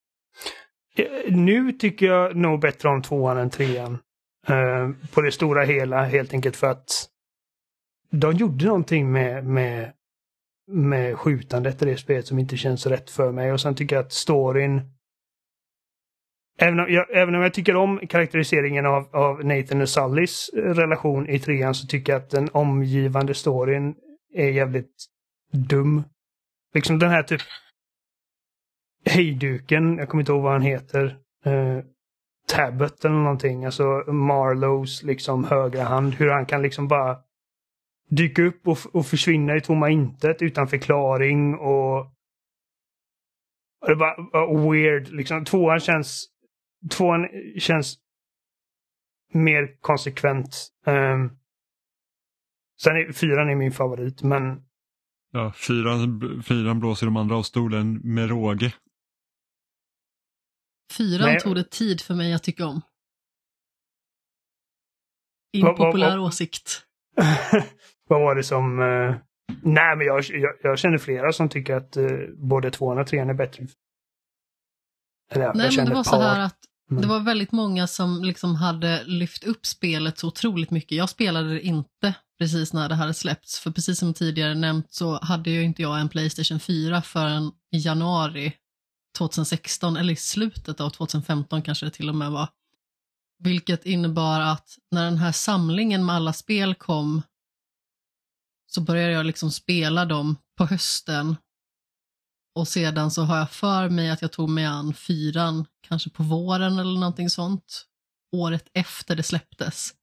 Eh, nu tycker jag nog bättre om tvåan än trean. Eh, på det stora hela helt enkelt för att de gjorde någonting med, med, med skjutandet i det spelet som inte känns rätt för mig. Och sen tycker jag att storyn Även om, jag, även om jag tycker om karaktäriseringen av, av Nathan och Sullys relation i trean så tycker jag att den omgivande storyn är jävligt dum. Liksom den här typ hejduken, jag kommer inte ihåg vad han heter. Eh, Tablet eller någonting, alltså Marlows liksom högra hand. Hur han kan liksom bara dyka upp och, och försvinna i tomma intet utan förklaring och... det var bara weird liksom. Tvåan känns... Tvåan känns mer konsekvent. Um, sen är fyran är min favorit, men Ja, fyran, fyran blåser de andra av stolen med råge. Fyran Nej. tog det tid för mig att tycka om. Vad- vad- Impopulär vad- åsikt. vad var det som... eh, nej, men jag, jag, jag känner flera som tycker att uh, både tvåan och trean är bättre. Eller, Nej, men det var så här att men- det var väldigt många som liksom hade lyft upp spelet så otroligt mycket. Jag spelade det inte precis när det hade släppts, för precis som tidigare nämnt så hade ju inte jag en Playstation 4 förrän i januari 2016, eller i slutet av 2015 kanske det till och med var. Vilket innebar att när den här samlingen med alla spel kom så började jag liksom spela dem på hösten Och sedan så har jag för mig att jag tog mig an fyran, kanske på våren eller någonting sånt, året efter det släpptes.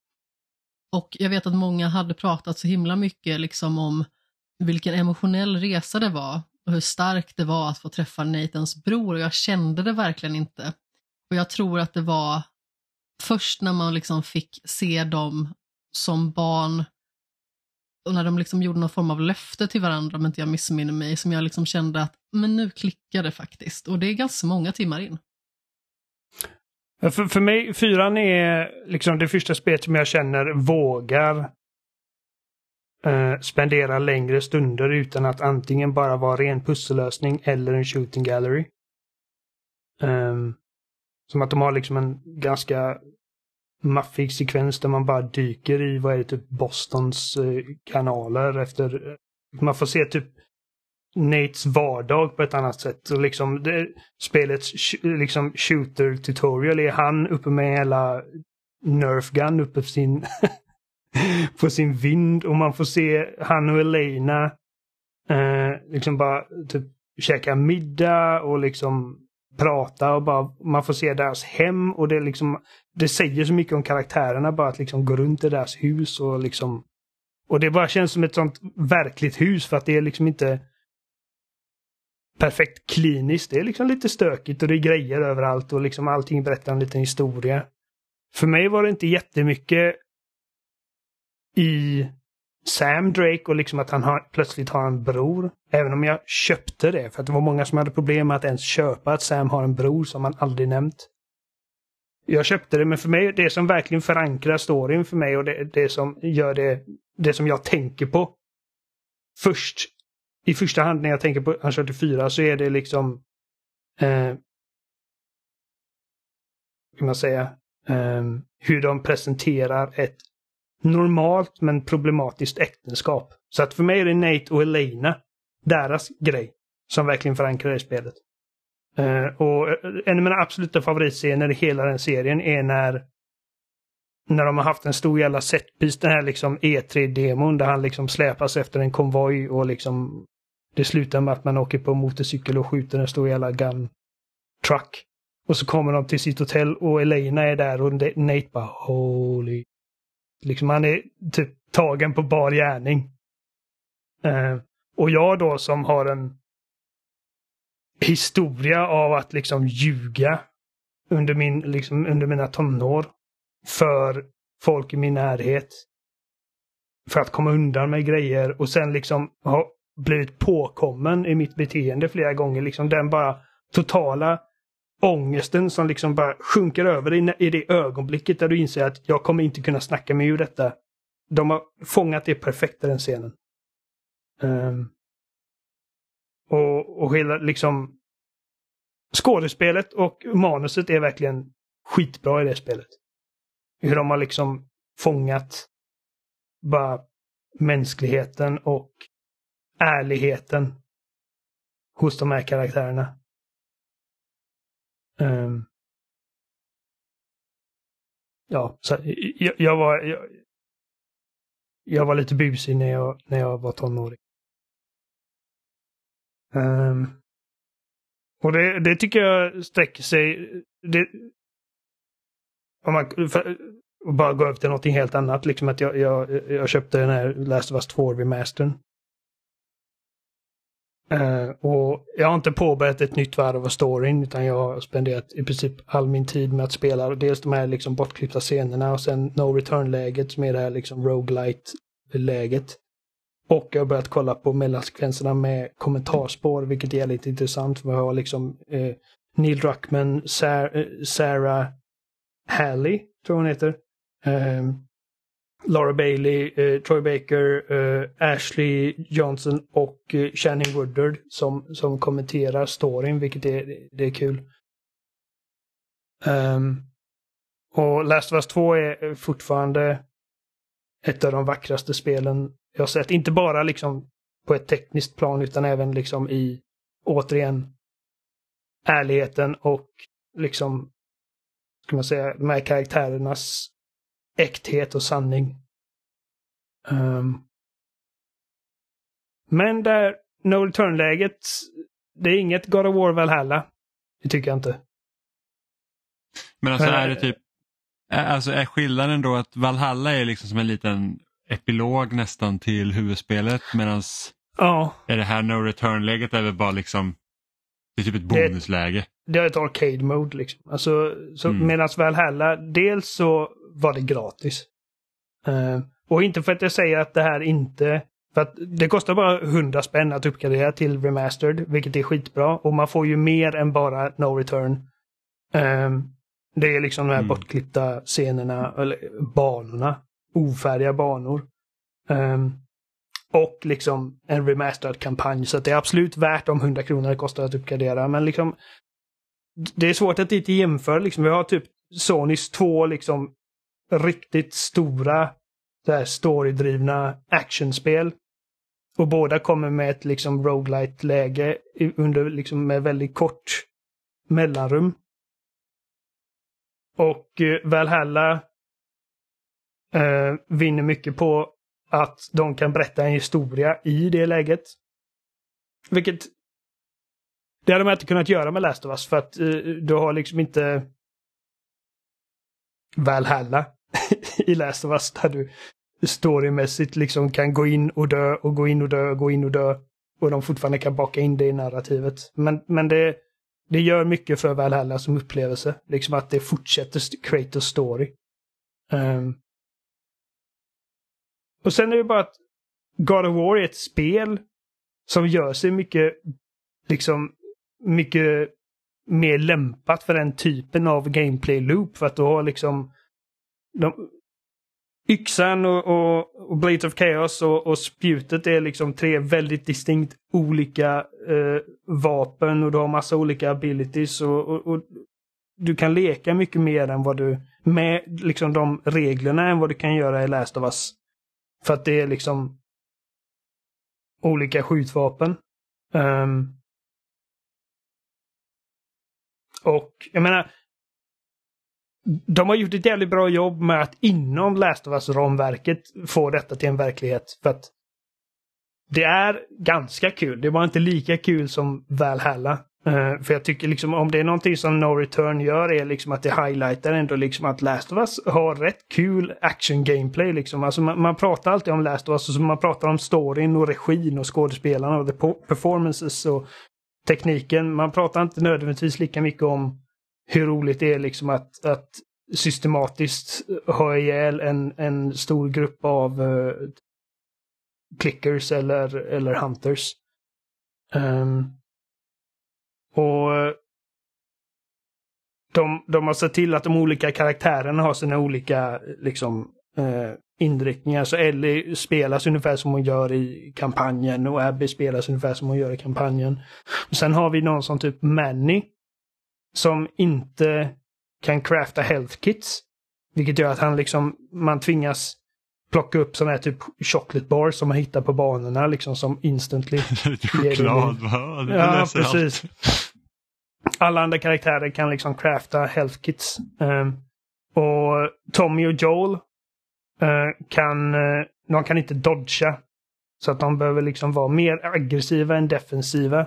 Och jag vet att många hade pratat så himla mycket liksom om vilken emotionell resa det var och hur starkt det var att få träffa Nathans bror och jag kände det verkligen inte. Och jag tror att det var först när man liksom fick se dem som barn och när de liksom gjorde någon form av löfte till varandra om inte jag missminner mig som jag liksom kände att men nu klickar det faktiskt och det är ganska många timmar in. För, för mig, fyran är liksom det första spelet som jag känner vågar eh, spendera längre stunder utan att antingen bara vara ren pussellösning eller en shooting gallery. Um, som att de har liksom en ganska maffig sekvens där man bara dyker i, vad är det, typ Bostons eh, kanaler efter... Eh, man får se typ Nates vardag på ett annat sätt. Och liksom det, spelets liksom shooter tutorial är han uppe med hela Nerf gun uppe på sin, får sin vind och man får se han och Elena eh, liksom bara typ käka middag och liksom prata och bara man får se deras hem och det liksom det säger så mycket om karaktärerna bara att liksom gå runt i deras hus och liksom och det bara känns som ett sånt verkligt hus för att det är liksom inte perfekt kliniskt. Det är liksom lite stökigt och det är grejer överallt och liksom allting berättar en liten historia. För mig var det inte jättemycket i Sam Drake och liksom att han har, plötsligt har en bror. Även om jag köpte det, för att det var många som hade problem med att ens köpa att Sam har en bror som man aldrig nämnt. Jag köpte det, men för mig, det som verkligen förankrar storyn för mig och det, det som gör det, det som jag tänker på först i första hand när jag tänker på han 4 så är det liksom eh, kan man säga eh, hur de presenterar ett normalt men problematiskt äktenskap. Så att för mig är det Nate och Elena, deras grej, som verkligen förankrar i spelet. Uh, och eh, en av mina absoluta favoritscener i hela den serien är när när de har haft en stor jävla setpiece, den här liksom E3-demon där han liksom släpas efter en konvoj och liksom det slutar med att man åker på motorcykel och skjuter en stor jävla gun truck. Och så kommer de till sitt hotell och Elena är där och Nate bara holy. Liksom han är typ tagen på bar gärning. Eh, och jag då som har en historia av att liksom ljuga under, min, liksom, under mina tonår för folk i min närhet. För att komma undan med grejer och sen liksom ha blivit påkommen i mitt beteende flera gånger. Liksom den bara totala ångesten som liksom bara sjunker över i, i det ögonblicket där du inser att jag kommer inte kunna snacka mig ur detta. De har fångat det perfekt i den scenen. Um, och, och hela liksom skådespelet och manuset är verkligen skitbra i det spelet. Hur de har liksom fångat bara mänskligheten och ärligheten hos de här karaktärerna. Um, ja, så jag, jag var jag, jag, var lite busig när jag, när jag var tonåring. Um, och det, det tycker jag sträcker sig... Det, om man, för, och bara gå över till någonting helt annat. Liksom att jag, jag, jag köpte den här Last of Us 2 remastern. Uh, och jag har inte påbörjat ett nytt varv av storyn utan jag har spenderat i princip all min tid med att spela dels de här liksom bortklippta scenerna och sen No Return-läget som är det här liksom roguelite-läget. Och jag har börjat kolla på mellansekvenserna med kommentarspår vilket är lite intressant för vi har liksom uh, Neil Druckman, Sarah, eh, uh, Sarah Halley, tror hon heter. Um, Laura Bailey, eh, Troy Baker, eh, Ashley Johnson och eh, Channing Woodard som, som kommenterar storyn, vilket är, det är kul. Um, och Last of Us 2 är fortfarande ett av de vackraste spelen jag har sett. Inte bara liksom på ett tekniskt plan utan även liksom i, återigen, ärligheten och liksom, ska man säga, de här karaktärernas äkthet och sanning. Um, men där No Return-läget, det är inget God of War Valhalla. Det tycker jag inte. Men alltså Men- är det typ, alltså är skillnaden då att Valhalla är liksom som en liten epilog nästan till huvudspelet medan Ja, är det här No Return-läget är väl bara liksom, det är typ ett bonusläge. det är ett arcade mode liksom. Alltså, så Mm. Medan Valhalla, dels så var det gratis. Eh, och inte för att jag säger att det här inte... För att det kostar bara 100 spänn att uppgradera till Remastered, vilket är skitbra. Och man får ju mer än bara No Return. Eh, det är liksom de här Mm. bortklippta scenerna, eller banorna. Ofärdiga banor. Eh, och liksom en remastered kampanj. Så att det är absolut värt de 100 kronor det kostar att uppgradera. Men liksom det är svårt att inte jämföra. Liksom. Vi har typ Sonys två liksom riktigt stora storydrivna actionspel. Och båda kommer med ett liksom roguelite läge under liksom med väldigt kort mellanrum. Och eh, Valhalla eh, vinner mycket på att de kan berätta en historia i det läget. Vilket det hade man inte kunnat göra med Last of Us för att eh, du har liksom inte Valhalla i Last of Us där du storymässigt liksom kan gå in och dö och gå in och dö och gå in och dö. Och de fortfarande kan baka in det i narrativet. Men, men det, det gör mycket för Valhalla som upplevelse. Liksom att det fortsätter Kratos story. Um, och sen är det bara att God of War är ett spel som gör sig mycket liksom mycket mer lämpat för den typen av gameplay loop. För att du har liksom de, yxan och, och, och Blades of Chaos och, och spjutet är liksom tre väldigt distinkt olika eh, vapen och du har massa olika abilities och, och, och du kan leka mycket mer än vad du med liksom de reglerna än vad du kan göra i Last of Us. För att det är liksom olika skjutvapen. Um, och jag menar, de har gjort ett jävligt bra jobb med att inom Last of Us-ramverket få detta till en verklighet. För att det är ganska kul. Det var inte lika kul som Valhalla. Uh, för jag tycker liksom om det är någonting som No Return gör är liksom att det highlightar ändå liksom att Last of Us har rätt kul action gameplay liksom. Alltså man, man pratar alltid om Last of Us och så man pratar om storyn och regin och skådespelarna och the performances och tekniken. Man pratar inte nödvändigtvis lika mycket om hur roligt det är liksom att, att systematiskt ha ihjäl en, en stor grupp av uh, clickers eller, eller hunters. Um, och eh, de, de har sett till att de olika karaktärerna har sina olika liksom, eh, inriktningar. Så Ellie spelas ungefär som hon gör i kampanjen och Abby spelas ungefär som hon gör i kampanjen. Och sen har vi någon som typ Manny som inte kan crafta health kits. Vilket gör att han liksom, man tvingas plocka upp sådana här typ chocolate bars som man hittar på banorna liksom som instantly. Choklad, va? Ja, allt. precis. Alla andra karaktärer kan liksom crafta health kits. Ehm, och Tommy och Joel eh, kan, eh, de kan inte dodga. Så att de behöver liksom vara mer aggressiva än defensiva.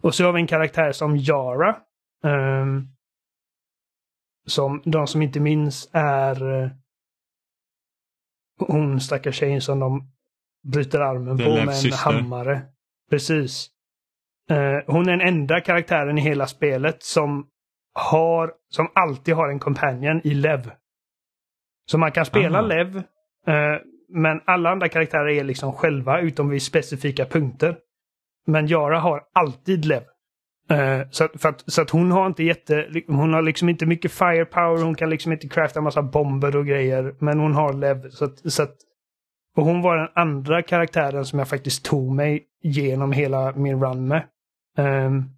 Och så har vi en karaktär som Yara. ehm, som de som inte minns är eh, hon stackars tjejen som de bryter armen på med en syster. hammare. Precis. Eh, hon är den enda karaktären i hela spelet som har, som alltid har en companion i Lev. Så man kan spela Aha. Lev, eh, men alla andra karaktärer är liksom själva utom vid specifika punkter. Men Yara har alltid Lev. Eh, så, att, för att, så att hon har inte jätte, hon har liksom inte mycket firepower, hon kan liksom inte crafta en massa bomber och grejer. Men hon har Lev. Så att, så att, och hon var den andra karaktären som jag faktiskt tog mig genom hela min run med. Um,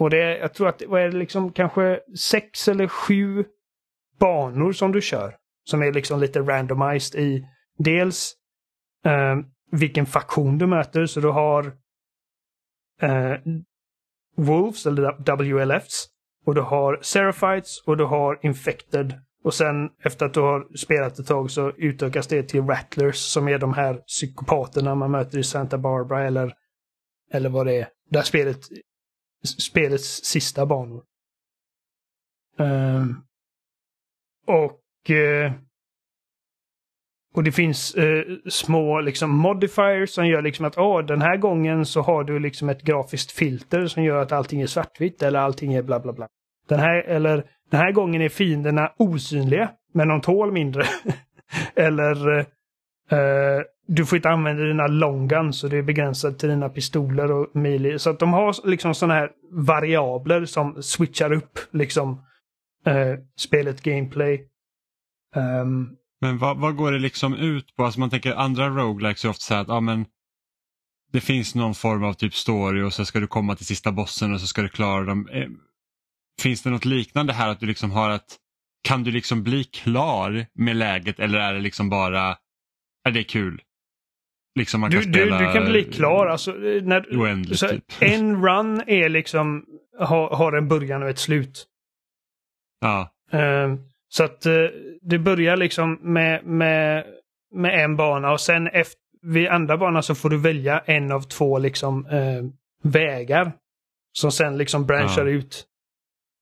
och det, jag tror att det var liksom kanske sex eller sju banor som du kör. Som är liksom lite randomized i dels um, vilken faktion du möter. Så du har eh, Wolves eller WLFs. Och du har Seraphites och du har Infected. Och sen efter att du har spelat ett tag så utökas det till Rattlers som är de här psykopaterna man möter i Santa Barbara eller Eller vad det är. Där spelet, spelets sista banor. Um, och uh, och det finns eh, små liksom modifiers som gör liksom att oh, den här gången så har du liksom ett grafiskt filter som gör att allting är svartvitt eller allting är bla bla bla. Den här, eller den här gången är fienderna osynliga men de tål mindre. eller eh, eh, du får inte använda dina long guns så det är begränsat till dina pistoler och mili. Så att de har liksom sådana här variabler som switchar upp liksom eh, spelet gameplay. Um, men vad, vad, går det liksom ut på? Alltså man tänker andra roguelikes är ofta så här att ja, men det finns någon form av typ story och så ska du komma till sista bossen och så ska du klara dem. Eh, finns det något liknande här att du liksom har att kan du liksom bli klar med läget eller är det liksom bara är det kul? Liksom man kan du, spela du, du kan bli klar. Alltså, när, oändligt, så, typ. En run är liksom har, har en början och ett slut. Ja. Um, så att uh, det börjar liksom med, med, med en bana och sen efter, vid andra banan så får du välja en av två liksom uh, vägar. Som sen liksom branchar ja. ut.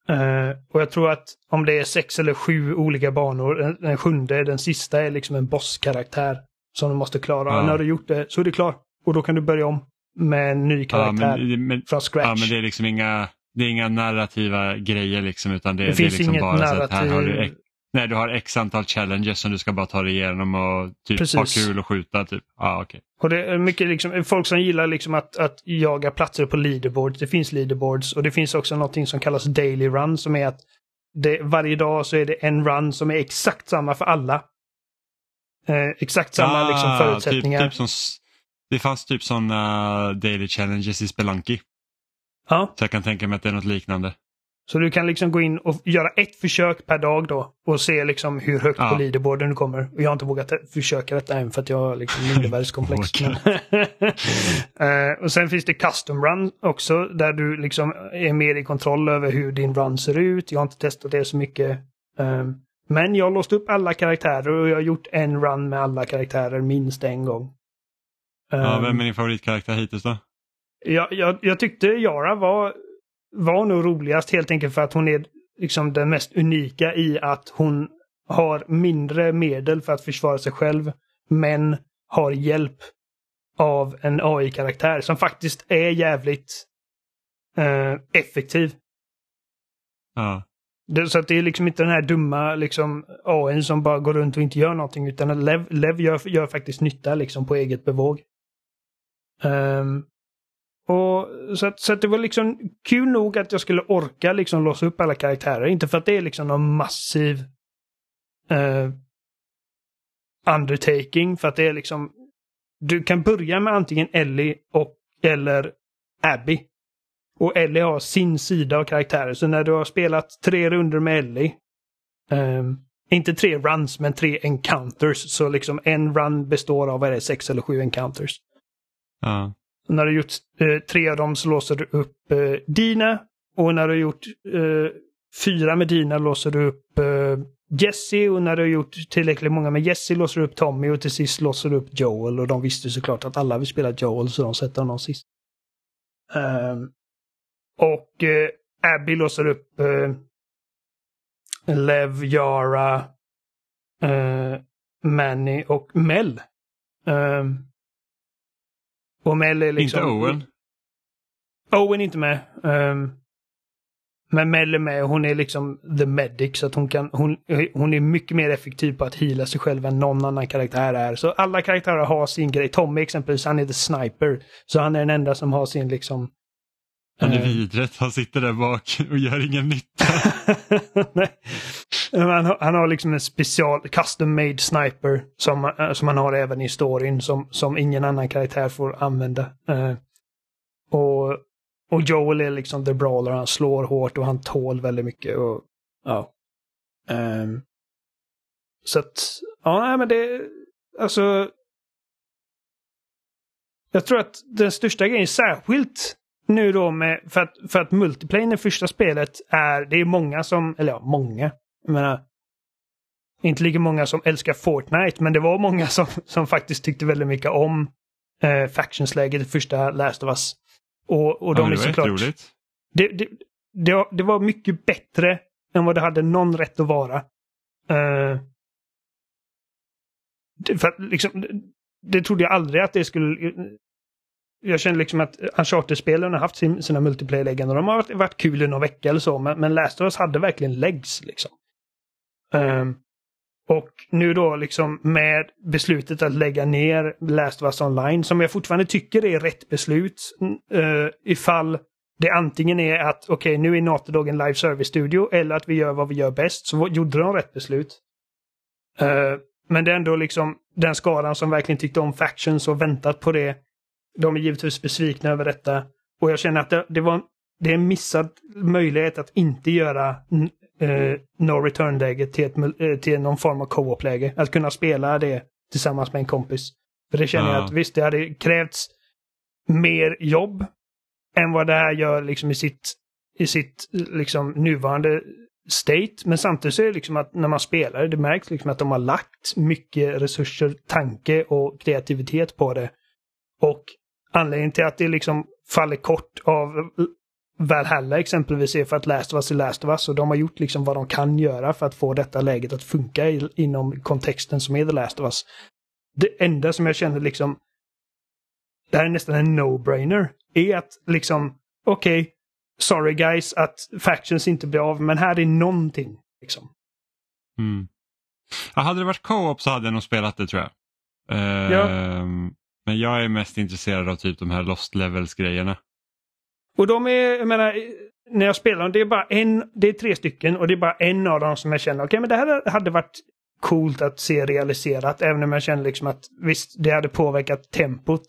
Uh, och jag tror att om det är sex eller sju olika banor, den, den sjunde, den sista är liksom en bosskaraktär. Som du måste klara. Ja. När du gjort det så är du klar. Och då kan du börja om med en ny karaktär ja, men, men, från scratch. Ja, men det är liksom inga, det är inga narrativa grejer liksom utan det, det, det finns är liksom inget bara narrativ. så att här har du Nej, du har x antal challenges som du ska bara ta dig igenom och typ Precis. ha kul och skjuta. Typ. Ah, okay. Och det är mycket liksom, folk som gillar liksom att, att jaga platser på leaderboards. Det finns leaderboards och det finns också någonting som kallas daily run som är att det, varje dag så är det en run som är exakt samma för alla. Eh, exakt samma ah, liksom, förutsättningar. Typ, typ som, det fanns typ sådana daily challenges i Spelunky. Ja. Så jag kan tänka mig att det är något liknande. Så du kan liksom gå in och göra ett försök per dag då och se liksom hur högt ja. på leaderboarden du kommer. Jag har inte vågat försöka detta än för att jag har liksom mindervärdeskomplex. uh, och sen finns det custom run också där du liksom är mer i kontroll över hur din run ser ut. Jag har inte testat det så mycket. Um, men jag har låst upp alla karaktärer och jag har gjort en run med alla karaktärer minst en gång. Ja, vem är din favoritkaraktär hittills då? Jag, jag, jag tyckte Yara var var nog roligast helt enkelt för att hon är liksom den mest unika i att hon har mindre medel för att försvara sig själv men har hjälp av en AI-karaktär som faktiskt är jävligt eh, effektiv. Ja. Det, så att det är liksom inte den här dumma liksom, AI som bara går runt och inte gör någonting utan Lev, Lev gör, gör faktiskt nytta liksom på eget bevåg. Um, och, så, att, så att det var liksom kul nog att jag skulle orka liksom låsa upp alla karaktärer. Inte för att det är liksom någon massiv uh, undertaking. För att det är liksom... Du kan börja med antingen Ellie och eller Abby. Och Ellie har sin sida av karaktärer. Så när du har spelat tre runder med Ellie. Um, inte tre runs, men tre encounters. Så liksom en run består av, vad är det, sex eller sju encounters. Ja. När du gjort eh, tre av dem så låser du upp eh, dina. Och när du har gjort eh, fyra med dina låser du upp eh, Jesse. Och när du har gjort tillräckligt många med Jesse låser du upp Tommy. Och till sist låser du upp Joel. Och de visste såklart att alla vill spela Joel så de sätter honom sist. Um, och eh, Abby låser upp eh, Lev, Yara, eh, Manny och Mel. Um, och Mel är liksom... Inte Owen? Owen är inte med. Um, men Mel är med och hon är liksom the medic så att hon kan, hon, hon är mycket mer effektiv på att hila sig själv än någon annan karaktär är. Så alla karaktärer har sin grej. Tommy exempelvis, han är the sniper. Så han är den enda som har sin liksom han är vidret, han sitter där bak och gör ingen nytta. Nej. Han, har, han har liksom en special, custom made sniper som, som han har även i storyn som, som ingen annan karaktär får använda. Uh, och, och Joel är liksom the brawler, han slår hårt och han tål väldigt mycket. Och, ja. Um, så att, ja men det, alltså. Jag tror att den största grejen, särskilt nu då med, för att, för att multiplayer i första spelet är, det är många som, eller ja, många. Jag menar, inte lika många som älskar Fortnite, men det var många som, som faktiskt tyckte väldigt mycket om eh, factionsläget i första Last of Us. Och, och de ja, är det var såklart... Det, det, det, det var mycket bättre än vad det hade någon rätt att vara. Det, för att liksom, det trodde jag aldrig att det skulle... Jag känner liksom att Uncharted-spelen har haft sin, sina multiplayer-läggande. och de har varit, varit kul i någon vecka eller så, men, men Last of Us hade verkligen legs. Liksom. Um, och nu då liksom med beslutet att lägga ner Last of Us Online, som jag fortfarande tycker är rätt beslut, uh, ifall det antingen är att okej, okay, nu är Naughty Dog en live service-studio eller att vi gör vad vi gör bäst, så gjorde de rätt beslut. Uh, men det är ändå liksom den skadan som verkligen tyckte om Factions och väntat på det. De är givetvis besvikna över detta. Och jag känner att det, det var det är en missad möjlighet att inte göra uh, no return-läget till, uh, till någon form av co-op-läge. Att kunna spela det tillsammans med en kompis. För det känner ja. jag att visst, det hade krävts mer jobb än vad det här gör liksom i sitt, i sitt liksom nuvarande state. Men samtidigt så är det liksom att när man spelar det märks liksom att de har lagt mycket resurser, tanke och kreativitet på det. Och anledningen till att det liksom faller kort av Valhalla exempelvis är för att Last of Us är Last of Us och de har gjort liksom vad de kan göra för att få detta läget att funka i, inom kontexten som är The Last of Us. Det enda som jag känner liksom det här är nästan en no-brainer är att liksom okej, okay, sorry guys att Factions inte blir av, men här är någonting. Liksom. Mm. Ja, hade det varit co-op så hade jag nog spelat det tror jag. Uh, ja. Men jag är mest intresserad av typ de här Lost Levels-grejerna. Och de är, jag menar, när jag spelar dem, det är bara en, det är tre stycken och det är bara en av dem som jag känner, okej okay, men det här hade varit coolt att se realiserat, även om jag känner liksom att visst, det hade påverkat tempot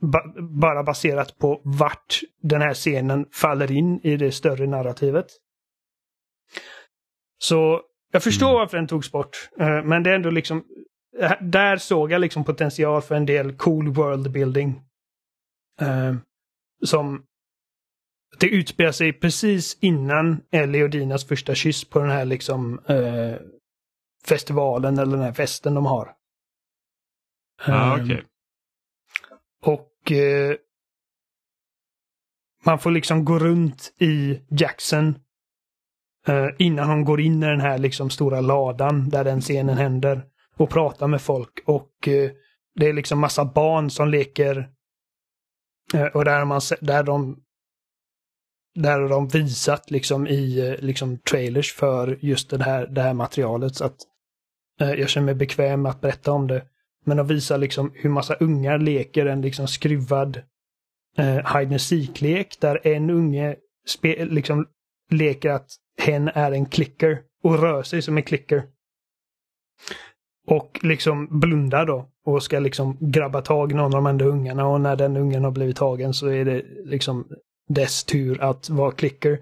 ba bara baserat på vart den här scenen faller in i det större narrativet. Så jag förstår mm. varför den togs bort. Uh, men det är ändå liksom, där såg jag liksom potential för en del cool world building. Uh, som det utspelar sig precis innan Ellie och Dinas första kyss på den här liksom festivalen eller den här festen de har. Ah, okay. Och eh, man får liksom gå runt i Jackson eh, innan hon går in i den här liksom stora ladan där den scenen händer och pratar med folk. Och eh, det är liksom massa barn som leker eh, och där, man, där de där har de visat liksom i eh, liksom trailers för just det här, det här materialet. Så att eh, jag känner mig bekväm med att berätta om det. Men de visar liksom hur massa ungar leker en liksom skruvad eh, hide and seek-lek där en unge liksom leker att hen är en klicker och rör sig som en klicker. Och liksom blundar då och ska liksom grabba tag i någon av de andra ungarna och när den ungen har blivit tagen så är det liksom dess tur att vara klicker.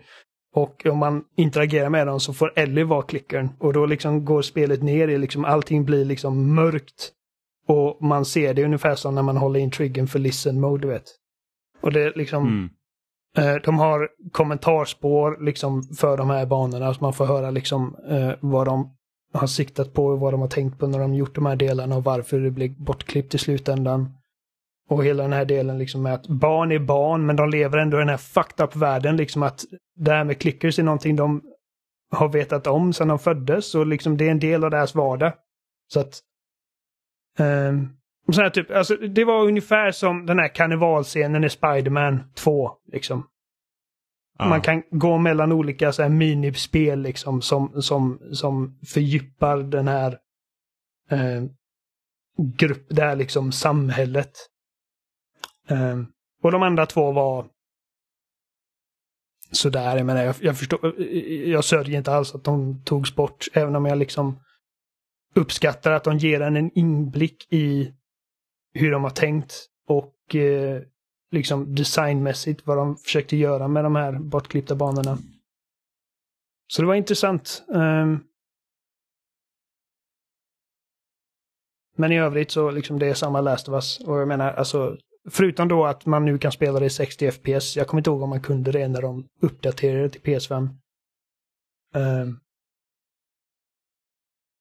Och om man interagerar med dem så får Ellie vara klickern och då liksom går spelet ner i liksom allting blir liksom mörkt och man ser det ungefär som när man håller in triggern för listen mode, du vet. Och det är liksom... Mm. Eh, de har kommentarspår liksom för de här banorna så man får höra liksom eh, vad de har siktat på och vad de har tänkt på när de gjort de här delarna och varför det blev bortklippt i slutändan. Och hela den här delen liksom med att barn är barn men de lever ändå i den här fucked up världen liksom att det här med clickers är någonting de har vetat om sedan de föddes och liksom det är en del av deras vardag. Så att Um, så här, typ, alltså, det var ungefär som den här karnevalscenen i Spiderman 2. Liksom. Ah. Man kan gå mellan olika så här, minispel liksom, som, som, som fördjupar den här eh, grupp, det här liksom samhället. Eh, och de andra två var sådär, jag menar, jag, jag förstår, jag sörjer inte alls att de togs bort, även om jag liksom uppskattar att de ger en en inblick i hur de har tänkt och eh, liksom designmässigt vad de försökte göra med de här bortklippta banorna. Så det var intressant. Um, men i övrigt så liksom det är samma Last of Us. Och jag menar alltså, förutom då att man nu kan spela det i 60 FPS. Jag kommer inte ihåg om man kunde det när de uppdaterade till PS5. Um,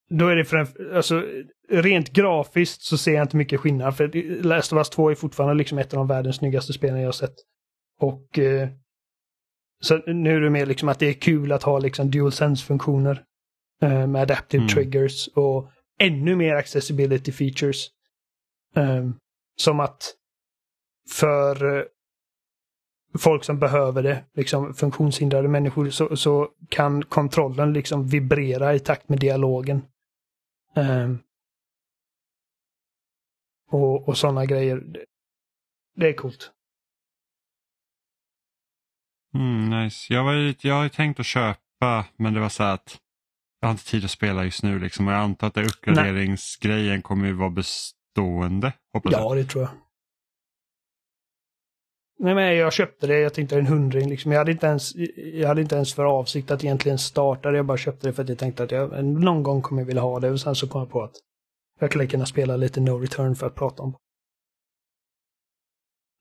då är det för en, alltså rent grafiskt så ser jag inte mycket skillnad. För Last of Us 2 är fortfarande liksom ett av de världens snyggaste spelen jag har sett. Och eh, så nu är det mer liksom att det är kul att ha liksom dual sense-funktioner eh, med adaptive Mm. triggers och ännu mer accessibility features. Eh, som att för eh, folk som behöver det, liksom funktionshindrade människor, så, så kan kontrollen liksom vibrera i takt med dialogen. Eh, och och sådana grejer. Det- är coolt. Mm, nice. Jag, var jag har tänkt att köpa men det var så att jag har inte tid att spela just nu liksom, och jag antar att uppgraderingsgrejen kommer ju vara bestående. Ja, det tror jag. Nej, men jag köpte det, jag tänkte en hundring liksom. Jag hade, inte ens, jag hade inte ens för avsikt att egentligen starta det. Jag bara köpte det för att jag tänkte att jag någon gång kommer jag vilja ha det. Och sen så kom jag på att jag skulle kunna spela lite No Return för att prata om.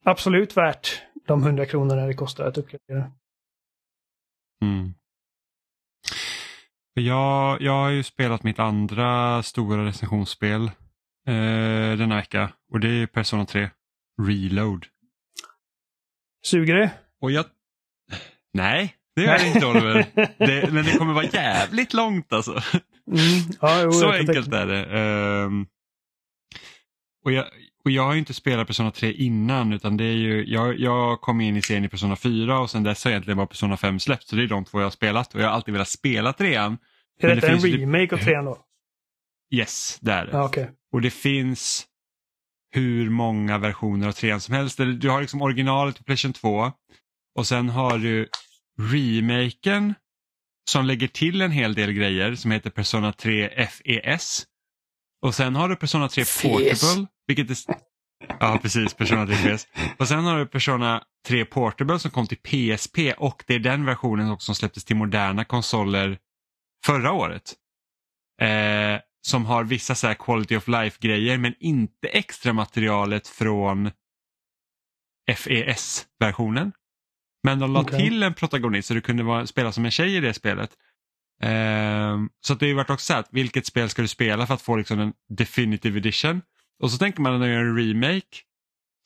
Absolut värt de 100 kronorna det kostar att uppgradera. Mm. Jag, jag har ju spelat mitt andra stora recensionsspel eh, denna vecka och det är Persona 3 Reload. Suger det? Och jag... Nej, det gör det inte Oliver. Det, men det kommer vara jävligt långt alltså. Mm. Ja, jo, Så enkelt är det. Ehm, och, jag, och jag har ju inte spelat Persona 3 innan utan det är ju, jag, jag kom in i serien i Persona 4 och sen dess har egentligen bara Persona 5 släppt så det är de två jag har spelat och jag har alltid velat spela trean. Är Men det detta en remake av trean då? Yes, det är det. Ja, okej. Och det finns hur många versioner av trean som helst. Du har liksom originalet på Playstation 2 och sen har du remaken som lägger till en hel del grejer som heter Persona 3 FES. Och sen har du Persona 3 FES. Portable. Vilket är... Ja, precis. Persona 3 FES. Och sen har du Persona 3 Portable som kom till PSP och det är den versionen också som släpptes till moderna konsoler förra året. Eh, som har vissa så quality of life-grejer men inte extra materialet från FES-versionen. Men de la Okej. till en protagonist så du kunde vara, spela som en tjej i det spelet. Ehm, så det har ju varit också så här, vilket spel ska du spela för att få liksom en definitive edition? Och så tänker man när man gör en remake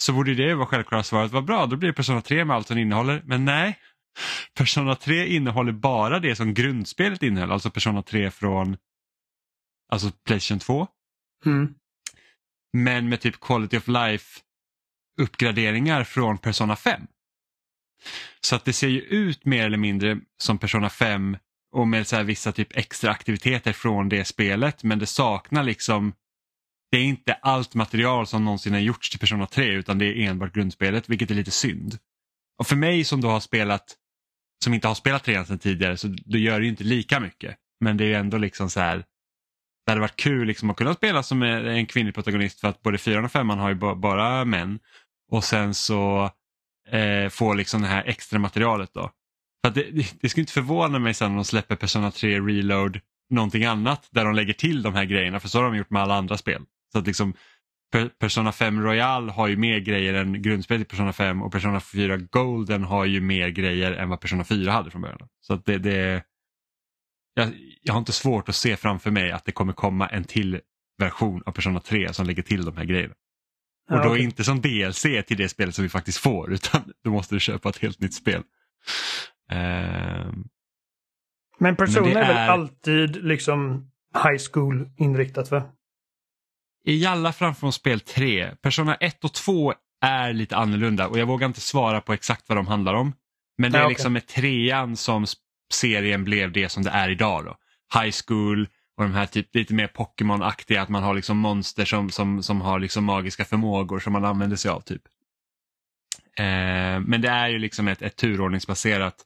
så borde det vara självklara svaret, vad bra, då blir det Persona 3 med allt som innehåller. Men nej, Persona 3 innehåller bara det som grundspelet innehöll, alltså Persona 3 från alltså Playstation 2. Mm. Men med typ quality of life uppgraderingar från Persona 5. Så att det ser ju ut mer eller mindre som Persona 5 och med så vissa typ extra aktiviteter från det spelet men det saknar liksom det är inte allt material som någonsin har gjorts till Persona 3 utan det är enbart grundspelet vilket är lite synd. Och för mig som då har spelat som inte har spelat 3 sedan tidigare så då gör det ju inte lika mycket. Men det är ju ändå liksom så här det hade varit kul liksom att kunna spela som en kvinnlig protagonist för att både fyran och femman har ju bara män. Och sen så eh, få liksom det här extra materialet då. För att det, det, det skulle inte förvåna mig sen om de släpper Persona 3 Reload någonting annat där de lägger till de här grejerna för så har de gjort med alla andra spel. Så att liksom Persona 5 Royal har ju mer grejer än grundspelet i Persona 5 och Persona 4 Golden har ju mer grejer än vad Persona 4 hade från början. Så att det, det jag, jag har inte svårt att se framför mig att det kommer komma en till version av Persona 3 som lägger till de här grejerna. Och Ja, då okej. inte som DLC till det spelet som vi faktiskt får utan då måste du köpa ett helt nytt spel. Ehm, Men Persona Men det är väl är- alltid liksom high school inriktat va? I alla fram från spel 3, Persona 1 och 2 är lite annorlunda och jag vågar inte svara på exakt vad de handlar om. Men det är okej. liksom med trean som serien blev det som det är idag. Då. High school och de här typ lite mer Pokémon-aktiga, att man har liksom monster som, som, som har liksom magiska förmågor som man använder sig av. typ. Eh, men det är ju liksom ett, ett turordningsbaserat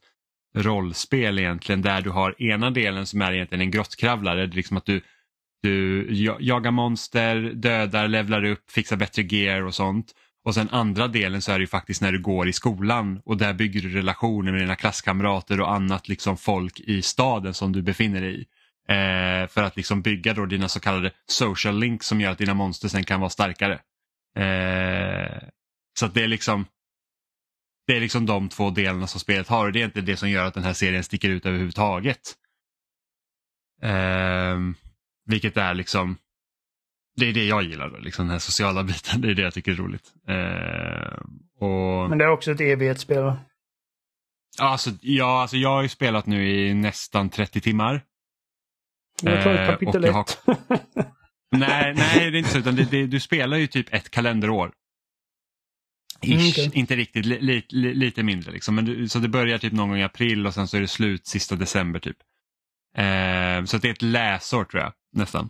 rollspel egentligen där du har ena delen som är egentligen en grottkravlare, det är liksom att du du jagar monster, dödar, levlar upp, fixar bättre gear och sånt. Och sen andra delen så är det ju faktiskt när du går i skolan och där bygger du relationer med dina klasskamrater och annat liksom folk i staden som du befinner dig i. Eh, för att liksom bygga då dina så kallade social links som gör att dina monster sen kan vara starkare. Eh, så att det är liksom det är liksom de två delarna som spelet har och det är inte det som gör att den här serien sticker ut överhuvudtaget. Eh, vilket är liksom det är det jag gillar, då, liksom den här sociala biten. Det är det jag tycker är roligt. Eh, och... Men det är också ett evighetsspel va? Alltså, ja, alltså jag har ju spelat nu i nästan 30 timmar. Jag tagit Eh, kapitel har- ett. Nej, nej det är inte så. Utan det, det, du spelar ju typ ett kalenderår. Ish, Mm, okej. inte riktigt, li, li, li, lite mindre. Liksom. Men du, så det börjar typ någon gång i april och sen så är det slut sista december typ. Eh, så det är ett läsår tror jag nästan.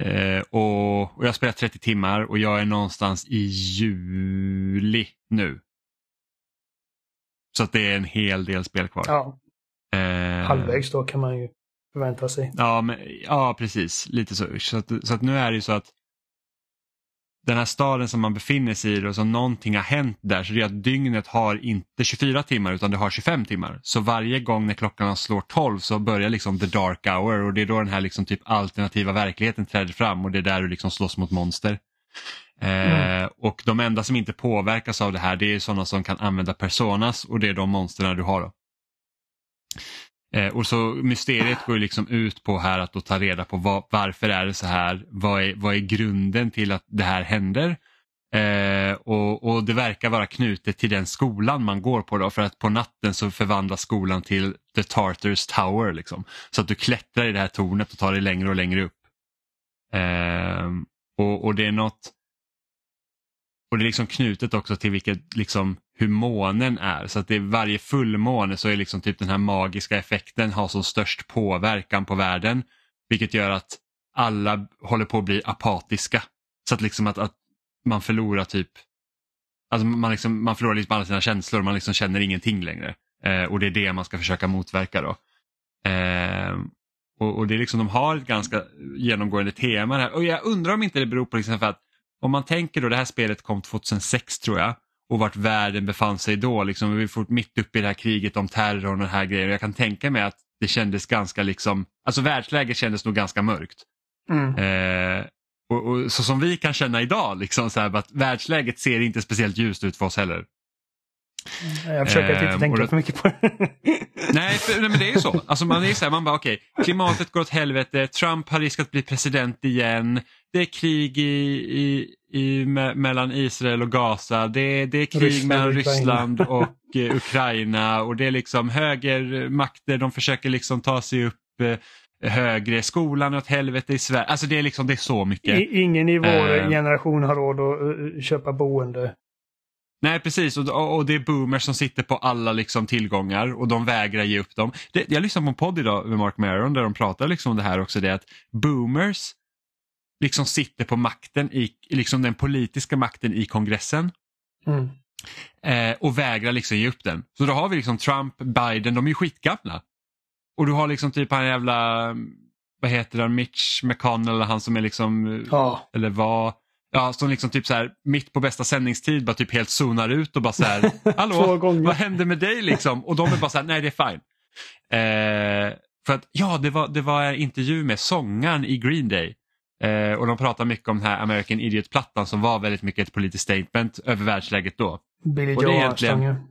Eh, och, och jag har spelat 30 timmar och jag är någonstans i juli nu. Så att det är en hel del spel kvar. Ja, Eh, halvvägs då kan man ju förvänta sig. Ja, men, ja precis. Lite så. Så att, så att nu är det ju så att den här staden som man befinner sig i och så någonting har hänt där så det är att dygnet har inte 24 timmar utan det har 25 timmar. Så varje gång när klockan slår 12 så börjar liksom the dark hour och det är då den här liksom typ alternativa verkligheten träder fram och det är där du liksom slåss mot monster. Eh, och de enda som inte påverkas av det här det är sådana som kan använda personas och det är de monstren du har. Då. Eh, och så mysteriet går liksom ut på här att då ta reda på vad, varför är det så här, vad är, vad är grunden till att det här händer. Eh, och, och det verkar vara knutet till den skolan man går på då för att på natten så förvandlas skolan till The Tartars Tower. Liksom. Så att du klättrar i det här tornet och tar dig längre och längre upp. Eh, och, och det är något och det är liksom knutet också till vilket, liksom, hur månen är. Så att det är varje fullmåne så är liksom typ den här magiska effekten har som störst påverkan på världen. Vilket gör att alla håller på att bli apatiska. Så att liksom att, att man förlorar typ Alltså man, liksom, man förlorar liksom alla sina känslor, man liksom känner ingenting längre. Eh, och det är det man ska försöka motverka då. Eh, och, och det är liksom, de har ett ganska genomgående tema här. Och jag undrar om inte det beror på liksom för att om man tänker då, det här spelet kom 2006 tror jag och vart världen befann sig då. Liksom, vi fort mitt uppe i det här kriget om terror och den här grejen. Jag kan tänka mig att det kändes ganska liksom, alltså världsläget kändes nog ganska mörkt. Mm. Eh, och, och så som vi kan känna idag, liksom, så här, att världsläget ser inte speciellt ljust ut för oss heller. Jag försöker att inte och tänka det- för mycket på det. Nej, för, nej men det är ju så. Alltså man är så här, man bara okej, klimatet går åt helvete, Trump har risk att bli president igen, det är krig i, i, i, me, mellan Israel och Gaza, det, det är krig Ryssland mellan. Ryssland och eh, Ukraina och det är liksom högermakter, de försöker liksom ta sig upp eh, högre, skolan åt helvete i Sverige. Alltså det är liksom, det är så mycket. I- Ingen i vår Ehm. generation har råd att eh, köpa boende. Nej precis och, och och det är boomers som sitter på alla liksom tillgångar och de vägrar ge upp dem. Det, jag lyssnade på en podd idag med Mark Maron där de pratar liksom om det här också, det att boomers liksom sitter på makten, i, liksom den politiska makten i kongressen Mm. eh, och vägrar liksom ge upp den. Så då har vi liksom Trump, Biden, de är ju skitgamla. Och du har liksom typ han jävla, vad heter han, Mitch McConnell, han som är liksom Ja. eller vad, ja, som liksom typ så här mitt på bästa sändningstid bara typ helt zonar ut och bara så här, hallå, vad hände med dig liksom? Och de är bara så här, nej det är fine. Eh, för att, ja, det var, det var intervju med sångaren i Green Day. Eh, och de pratar mycket om den här American Idiot-plattan som var väldigt mycket ett politiskt statement över världsläget då. Billy Joe egentligen-.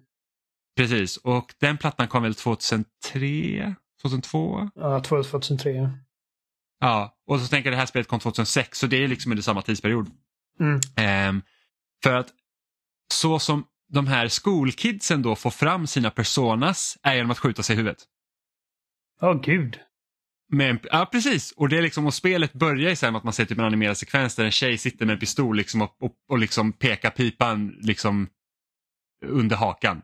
Precis, och den plattan kom väl 2003, 2002? Ja, 2003. Ja, och så tänker jag det här spelet kom 2006 så det är liksom under samma tidsperiod. Mm. Ehm, för att så som de här skolkidsen då får fram sina personas är genom att skjuta sig i huvudet. Åh gud. En, ja precis, och det är liksom, och spelet börjar ju med att man ser typ en animerad sekvens där en tjej sitter med en pistol liksom och, och, och liksom pekar pipan liksom under hakan.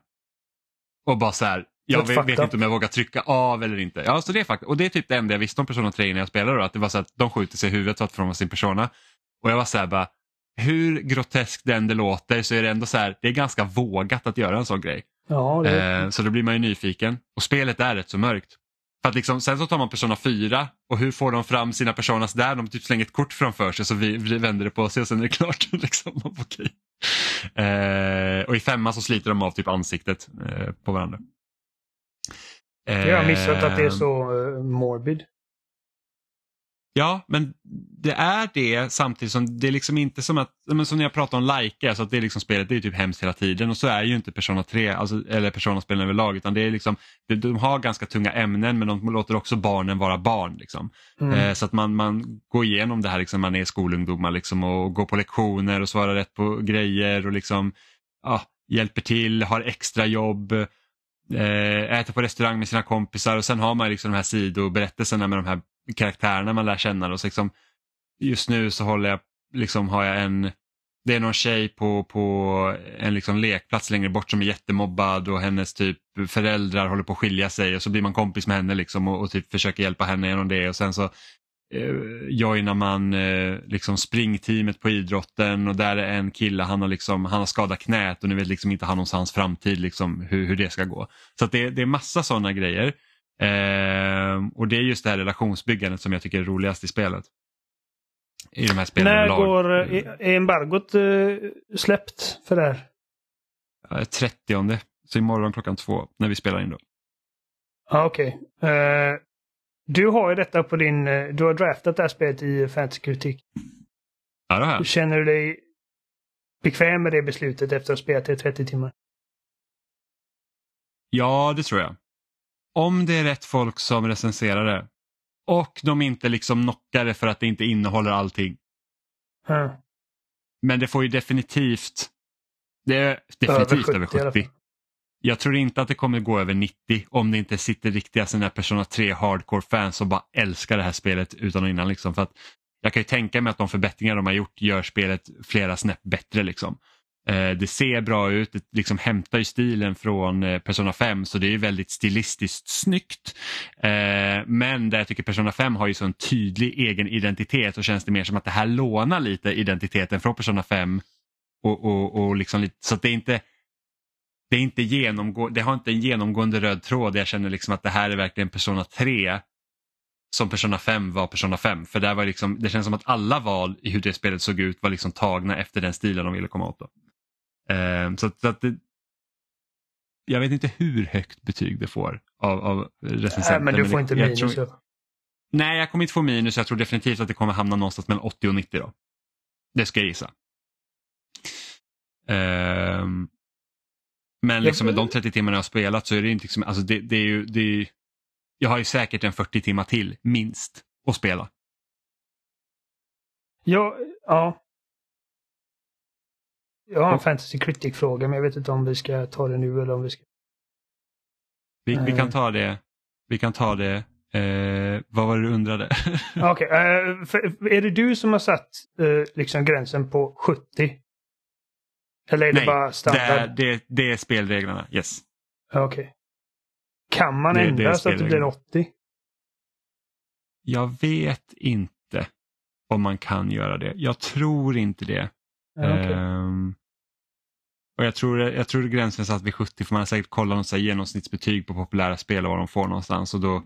Och bara så här, jag vet, vet inte om jag vågar trycka av eller inte. Ja, så det är faktiskt, och det är typ det enda jag visste om Persona 3 när jag spelade då, att det var så att de skjuter sig i huvudet för att fram sin persona. Och jag var så här bara, hur groteskt den det låter så är det ändå så här, det är ganska vågat att göra en sån grej. Ja, det Eh, så då blir man ju nyfiken. Och spelet är rätt så mörkt. För att liksom, sen så tar man Persona 4 och hur får de fram sina personas där? De typ slänger ett kort framför sig så vi, vi vänder det på sig och sen är det klart. liksom, okej. eh, och i femman så sliter de av typ ansiktet eh, på varandra. jag har missat att det är Eh, så eh, morbid. Ja, men det är det samtidigt som det är liksom inte som att, men som när jag pratar om like, alltså att det är liksom spelet det är typ hemskt hela tiden och så är ju inte Persona 3, alltså, eller Persona-spelen överlag utan det är liksom, de har ganska tunga ämnen men de låter också barnen vara barn. Liksom. Mm. Eh, så att man, man går igenom det här, liksom, man är skolungdomar liksom, och går på lektioner och svarar rätt på grejer och liksom, ja, hjälper till, har extra jobb, eh, äter på restaurang med sina kompisar och sen har man liksom de här sidoberättelserna med de här karaktärerna man lär känna. Och så liksom, just nu så håller jag, liksom, har jag en, det är någon tjej på, på en liksom lekplats längre bort som är jättemobbad och hennes typ föräldrar håller på att skilja sig och så blir man kompis med henne liksom och, och typ försöker hjälpa henne genom det och sen så eh, joinar man eh, liksom springteamet på idrotten och där är en kille, han har, liksom, han har skadat knät och nu vet liksom inte han om hans framtid, liksom, hur, hur det ska gå. Så att det, det är massa sådana grejer. Eh, och det är just det här relationsbyggandet som jag tycker är roligast i spelet. I de här spelen När går, är är embargot eh, släppt för det här? Eh, 30 så imorgon klockan två när vi spelar in då. Ja, okej. Eh, du har ju detta på din... eh, du har draftat det här spelet i fantasy-kritik. Ja, det har jag. Känner du dig bekväm med det beslutet efter att ha spelat det i 30 timmar? Ja, det tror jag. Om det är rätt folk som recenserar det och de inte liksom knockar det för att det inte innehåller allting. Ja. Men det får ju definitivt, det är definitivt över 70 i alla 70. fall. Jag tror inte att det kommer gå över 90 om det inte sitter riktiga sådana Persona 3 hardcore-fans som bara älskar det här spelet utan och innan. Liksom. För att jag kan ju tänka mig att de förbättringar de har gjort gör spelet flera snäpp bättre. Liksom. Eh, det ser bra ut, det liksom hämtar ju stilen från eh, Persona 5 så det är ju väldigt stilistiskt snyggt. Eh, men där jag tycker Persona 5 har ju så en tydlig egen identitet och känns det mer som att det här lånar lite identiteten från Persona 5 och, och, och liksom lite, så att det är inte det, är inte genomgå, det har inte en genomgående röd tråd. Jag känner liksom att det här är verkligen Persona 3 som Persona 5 var Persona 5. För där var liksom, det känns som att alla val i hur det spelet såg ut var liksom tagna efter den stilen de ville komma åt. Då. Eh, så att, så att det, jag vet inte hur högt betyg det får av, av recensenter. Nej, men du får det- inte jag minus. tror- Nej, jag kommer inte få minus. Jag tror definitivt att det kommer hamna någonstans mellan 80 och 90. Då. Det ska jag gissa. Ehm, men liksom med de 30 timmarna jag har spelat så är det inte liksom, alltså det, det är ju, det är, ju- jag har ju säkert en 40 timmar till, minst, att spela. Ja, ja. Jag har en fantasy critic-fråga men jag vet inte om vi ska ta det nu eller om vi ska... Vi, vi Eh. kan ta det, vi kan ta det, eh, vad var det du undrade? Okej, eh, för- är det du som har satt eh, liksom gränsen på 70? Eller är det Nej, bara det, standard? är, det, det är spelreglerna, yes. Okej. Kan man Det- det ändra så att det blir spelreglerna. 80? Jag vet inte om man kan göra det. Jag tror inte det. Ehm, och jag tror, jag tror gränsen är satt vid 70 för man har säkert kollat något så här genomsnittsbetyg på populära spel och vad de får någonstans och då,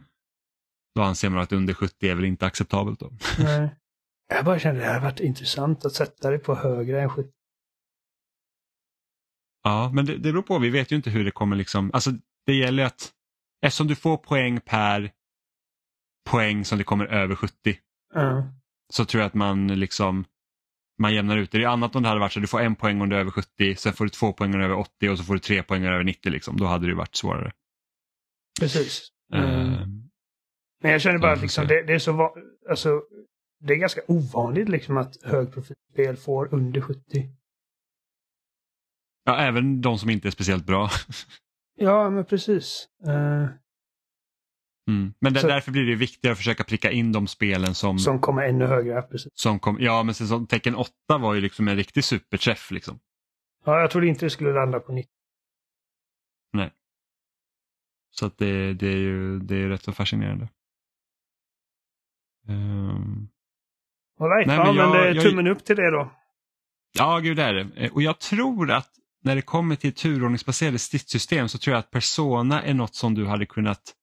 då anser man att under 70 är väl inte acceptabelt. Då. Nej. Jag bara kände att det hade varit intressant att sätta det på högre än 70. Ja, men det, det beror på. Vi vet ju inte hur det kommer liksom. Alltså det gäller att eftersom du får poäng per poäng som det kommer över 70 Ja. så tror jag att man liksom man jämnar ut det. Det är annat om det hade varit så att du får en poäng om du är över 70, sen får du två poäng om du är över 80 och så får du tre poäng om du är över 90. Liksom. Då hade det varit svårare. Precis. Eh, Men jag känner bara att liksom, det, det är så alltså, det är ganska ovanligt liksom att högprofilspel får under 70. ja, även de som inte är speciellt bra. Ja, men precis. Eh, Mm. Men där, Så- därför blir det viktigare att försöka pricka in de spelen som, som, som kommer ännu högre. Precis. kom. Ja, men som Tecken 8 var ju liksom en riktig superträff. Liksom. Ja, jag trodde inte det skulle landa på 90. Så att det, det är ju det är rätt så fascinerande. Ehm, All right. Nej, ja, men men, jag- eh, jag- tummen upp till det då. Ja, gud det är det. Eh, Och jag tror att när det kommer till turordningsbaserade stridssystem så tror jag att Persona är något som du hade kunnat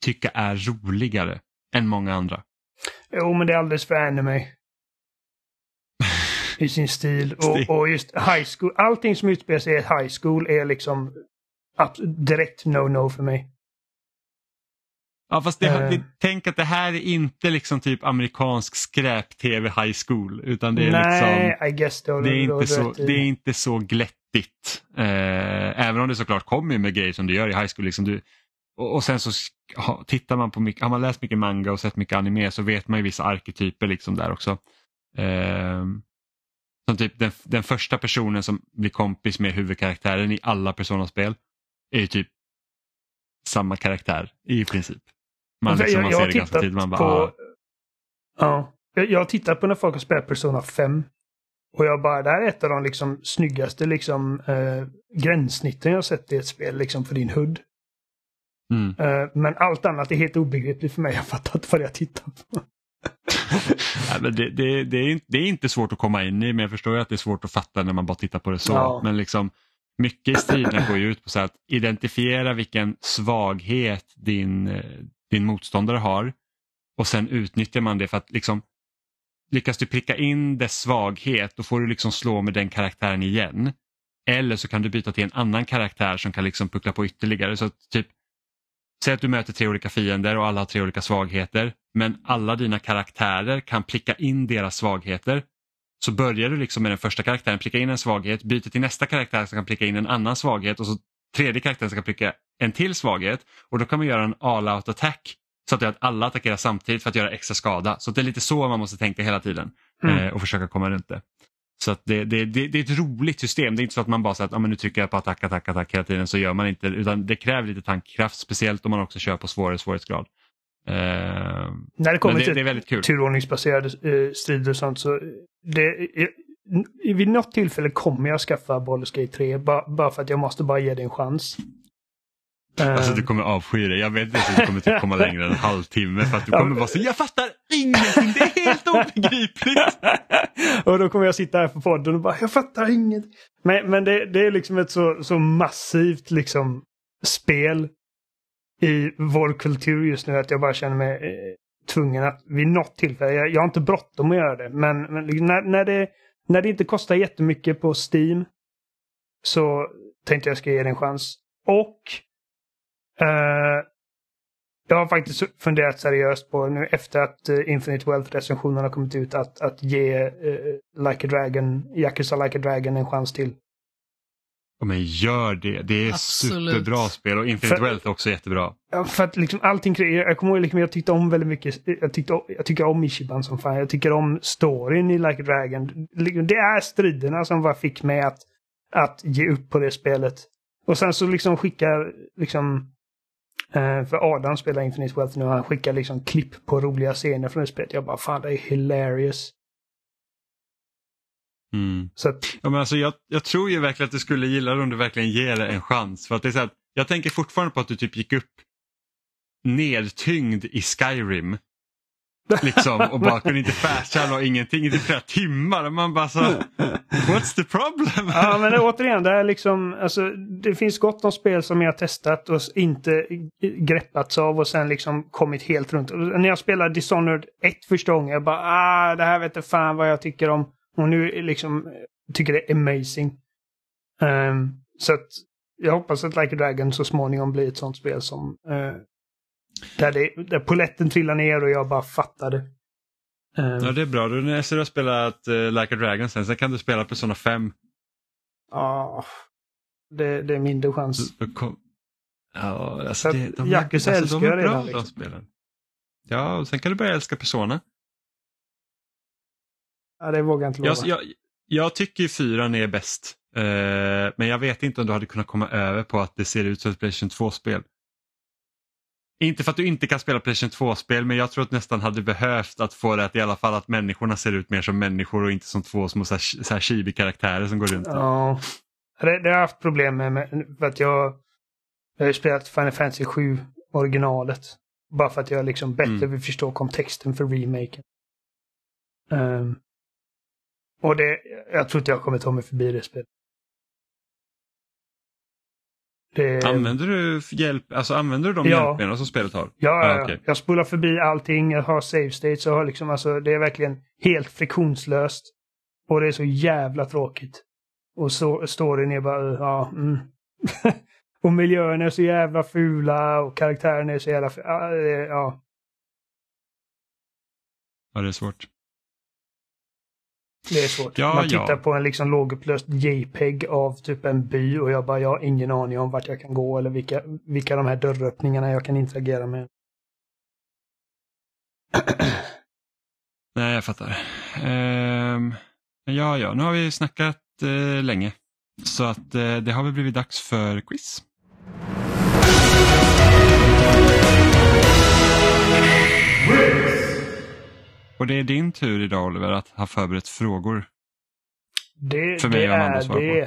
tycka är roligare än många andra. Jo, men det är alldeles för anime. I sin stil. Och, och just high school. Allting som utspelar sig i high school är liksom direkt no-no för mig. Ja fast det, Eh. det, tänk att det här är inte liksom typ amerikansk skräp-tv high school utan det är Nej, liksom I guess det har det är, inte så, det är inte så glättigt. Eh, även om det såklart kommer med grejer som du gör i high school. Liksom du, och, och sen så ha, tittar man på mycket, har man läst mycket manga och sett mycket anime så vet man ju vissa arketyper liksom där också. Eh, som typ den, den första personen som blir kompis med huvudkaraktären i alla Persona-spel är ju typ samma karaktär i princip. Man, Alltså, liksom, man ser har det ganska tidigt. Man bara, på, ah, ja, jag, jag har tittat på när folk har spelat Persona 5. Och jag bara, det här är ett av de liksom snyggaste liksom, eh, gränssnitten jag sett i ett spel liksom, för din HUD. Mm. Eh, men allt annat är helt obegripligt för mig. Jag fattar inte vad jag tittar på. Det, det, det, är, inte- det är inte svårt att komma in i men jag förstår att det är svårt att fatta när man bara tittar på det så. Ja. Men liksom mycket i striderna går ju ut på så att identifiera vilken svaghet din, eh, din motståndare har och sen utnyttjar man det för att liksom lyckas du pricka in dess svaghet då får du liksom slå med den karaktären igen. Eller så kan du byta till en annan karaktär som kan liksom puckla på ytterligare. Så att typ Säg att du möter tre olika fiender och alla har tre olika svagheter. Men alla dina karaktärer kan pricka in deras svagheter. Så börjar du liksom med den första karaktären, pricka in en svaghet, byter till nästa karaktär som kan pricka in en annan svaghet och så tredje karaktären som kan pricka en till svaghet. Och då kan man göra en all-out attack så att alla attackerar samtidigt för att göra extra skada. Så det är lite så man måste tänka hela tiden Mm. eh, och försöka komma runt det. Så det, det, det, det är ett roligt system. Det är inte så att man bara säger att ah, men nu trycker jag på attack, attack, attack hela tiden så gör man inte utan det kräver lite tankekraft speciellt om man också kör på svårare svårighetsgrad. Eh, När det kommer det, till det är väldigt kul. turordningsbaserade eh, strider och sånt så det, vid något tillfälle kommer jag skaffa Baldur's Gate 3 ba, bara för att jag måste bara ge det en chans. Eh, Alltså du kommer avsky det. Jag vet inte att du kommer typ komma längre än en halvtimme för att du kommer vara så jag fattar ingenting, det är helt obegripligt. och då kommer jag sitta här på podden och bara jag fattar inget. Men, men det, det är liksom ett så, så massivt liksom spel i vår kultur just nu att jag bara känner mig eh, tvungen att vid något tillfälle, jag, jag har inte bråttom att göra det, men, men liksom när, när, det, när det inte kostar jättemycket på Steam så tänkte jag ska ge det en chans. Och eh, jag har faktiskt funderat seriöst på nu efter att uh, Infinite Wealth-recensionen har kommit ut att, att ge eh, Like a Dragon, Yakuza Like a Dragon en chans till. Ja, men gör det, det är Absolut. superbra spel och Infinite För- Wealth är också jättebra. Ja, för att liksom allting kring, jag kommer ihåg liksom, jag tyckte om väldigt mycket, jag, tyckte, jag tycker om Ichiban som fan, jag tycker om storyn i Like a Dragon. Liksom, Det är striderna som bara fick mig att, att ge upp på det spelet. Och sen så liksom skickar, liksom, eh, för Adam spelar Infinite Wealth nu, han skickar liksom klipp på roliga scener från det spelet. Jag bara, fan det är hilarious. Mm. Så att, Ja, men alltså, jag, jag tror ju verkligen att du skulle gilla det om du verkligen ger det en chans. För att det är så här, jag tänker fortfarande på att du typ gick upp nedtyngd i Skyrim. Liksom, och bara kunde inte fasttravel och ingenting i typ flera timmar. Man bara så, what's the problem? Ja, men återigen, det är liksom, alltså, det finns gott om spel som jag har testat och inte greppats av och sen liksom kommit helt runt. Och när jag spelade Dishonored 1 första gången, jag bara ah, det här vet jag fan vad jag tycker om. Och nu liksom, tycker det är amazing. Um, så att jag hoppas att Like a Dragon så småningom blir ett sånt spel som uh, där, det, där poletten trillar ner och jag bara fattar det. Ehm, Ja, det är bra. Du, när du har spelat uh, Like a Dragon sen, sen kan du spela Persona 5. ja, det, det är mindre chans. Så- så kom- Ja, alltså det, de, Yakuza alltså, älskar jag redan, liksom. spelen. Ja, och sen kan du börja älska Persona. Ja, det vågar jag inte lova. Jag, jag, jag tycker fyran är bäst. Eh, men jag vet inte om du hade kunnat komma över på att det ser ut som ett Playstation 2-spel. Inte för att du inte kan spela Playstation 2-spel men jag tror att nästan hade behövt att få det att i alla fall att människorna ser ut mer som människor och inte som två små så här, så här chibi-karaktärer som går runt. Ja. Det, det har jag haft problem med, med för att jag, jag har ju spelat Final Fantasy 7 originalet. Bara för att jag liksom bättre Mm. vill förstå kontexten för remaken. Ehm, och det, jag tror inte jag kommer ta mig förbi det spelet. Det, Använder du hjälp, alltså använder du de Ja. hjälpmedel som spelet har? Ja, Ah, okej. jag spolar förbi allting. Jag har save states. Jag har liksom, alltså, det är verkligen helt friktionslöst. Och det är så jävla tråkigt. Och så storyn är bara, ja, mm. Och miljöerna är så jävla fula och karaktärerna är så jävla fula. Ja, det- ja. Ja, det är svårt. Det är svårt. Ja, Man ja. tittar på en liksom lågupplöst JPEG av typ en by och jag bara, jag har ingen aning om vart jag kan gå eller vilka, vilka de här dörröppningarna jag kan interagera med. Nej, jag fattar. Ehm, ja, ja, nu har vi snackat eh, länge. Så att eh, det har väl blivit dags för quiz. Och det är din tur idag Oliver att ha förberett frågor. Det, För mig det och Amanda är på. det.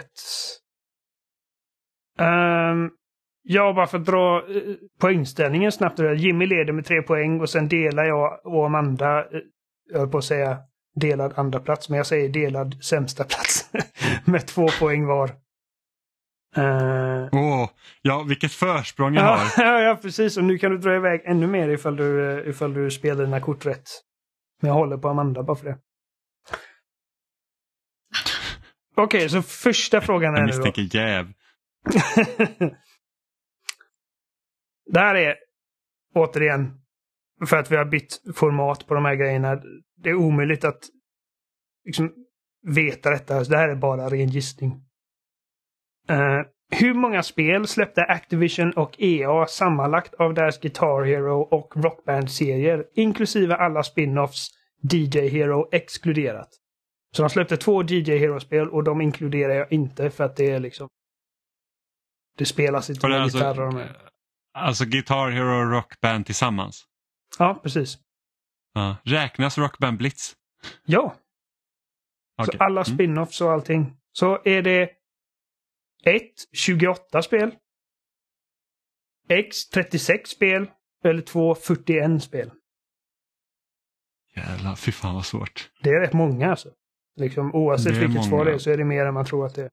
Um, ja, bara för att dra uh, poängställningen snabbt. Jimmy leder med tre poäng och sen delar jag och Amanda, uh, jag höll på att säga delad andra plats, men jag säger delad sämsta plats med två poäng var. Uh, Åh, ja vilket försprång jag ja, har. ja, precis. Och nu kan du dra iväg ännu mer ifall du, uh, ifall du spelar dina kort rätt. Men jag håller på Amanda bara för det. Okej, så första frågan är Jag nu då. misstänker jäv. det här är återigen för att vi har bytt format på de här grejerna. Det är omöjligt att liksom, veta detta. Så det här är bara ren gissning. Eh, hur många spel släppte Activision och EA sammanlagt av deras Guitar Hero och Rockband-serier, inklusive alla spin-offs, DJ Hero exkluderat? Så de släppte två DJ Hero-spel och de inkluderar jag inte för att det är liksom... Det spelas inte med alltså, gitarrer och med. alltså Guitar Hero och Rockband tillsammans. Ja, precis. Ja. Räknas Rockband Blitz? Ja, Okej. så alla Mm. spin-offs och allting. Så är det 1. 28 spel. X. 36 spel. Eller 2. 41 spel. Jävlar, fy fan vad svårt. Det är rätt många alltså. Liksom, oavsett vilket svar många. det är så är det mer än man tror att det är.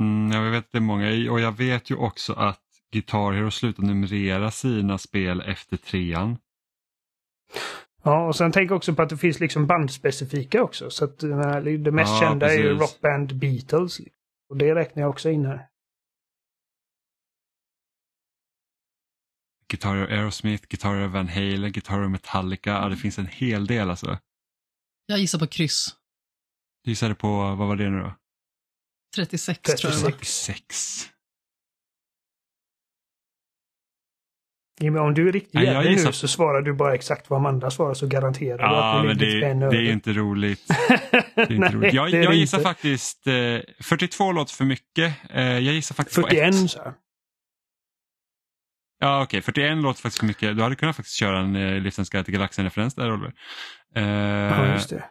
Mm, jag vet att det är många och jag vet ju också att Guitar Hero slutar numrera sina spel efter trean. Ja, och sen tänk också på att det finns liksom bandspecifika också. Så att menar, det mest Ja, kända är ju precis. Rockband Beatles. Och det räknar jag också in här. Guitar Hero Aerosmith, Guitar Hero Van Halen, Guitar Hero Metallica. Ja, det finns en hel del alltså. Jag gissar på kryss. Du gissade på, vad var det nu då? 36, tror jag det var. 36. Jimmy, om du är riktigt jävlig gissar- nu så svarar du bara exakt vad Amanda svarar så garanterar du Ja, att du men det, det är ju inte roligt. Det är inte roligt. Jag, jag gissar inte. faktiskt, eh, 42 låter för mycket. Eh, jag gissar faktiskt på 41 ett. så här. Ja okej, 41 låter faktiskt för mycket. Du hade kunnat faktiskt köra en eh, Livsens till galaxen-referens där Oliver. Eh, Ja, just det.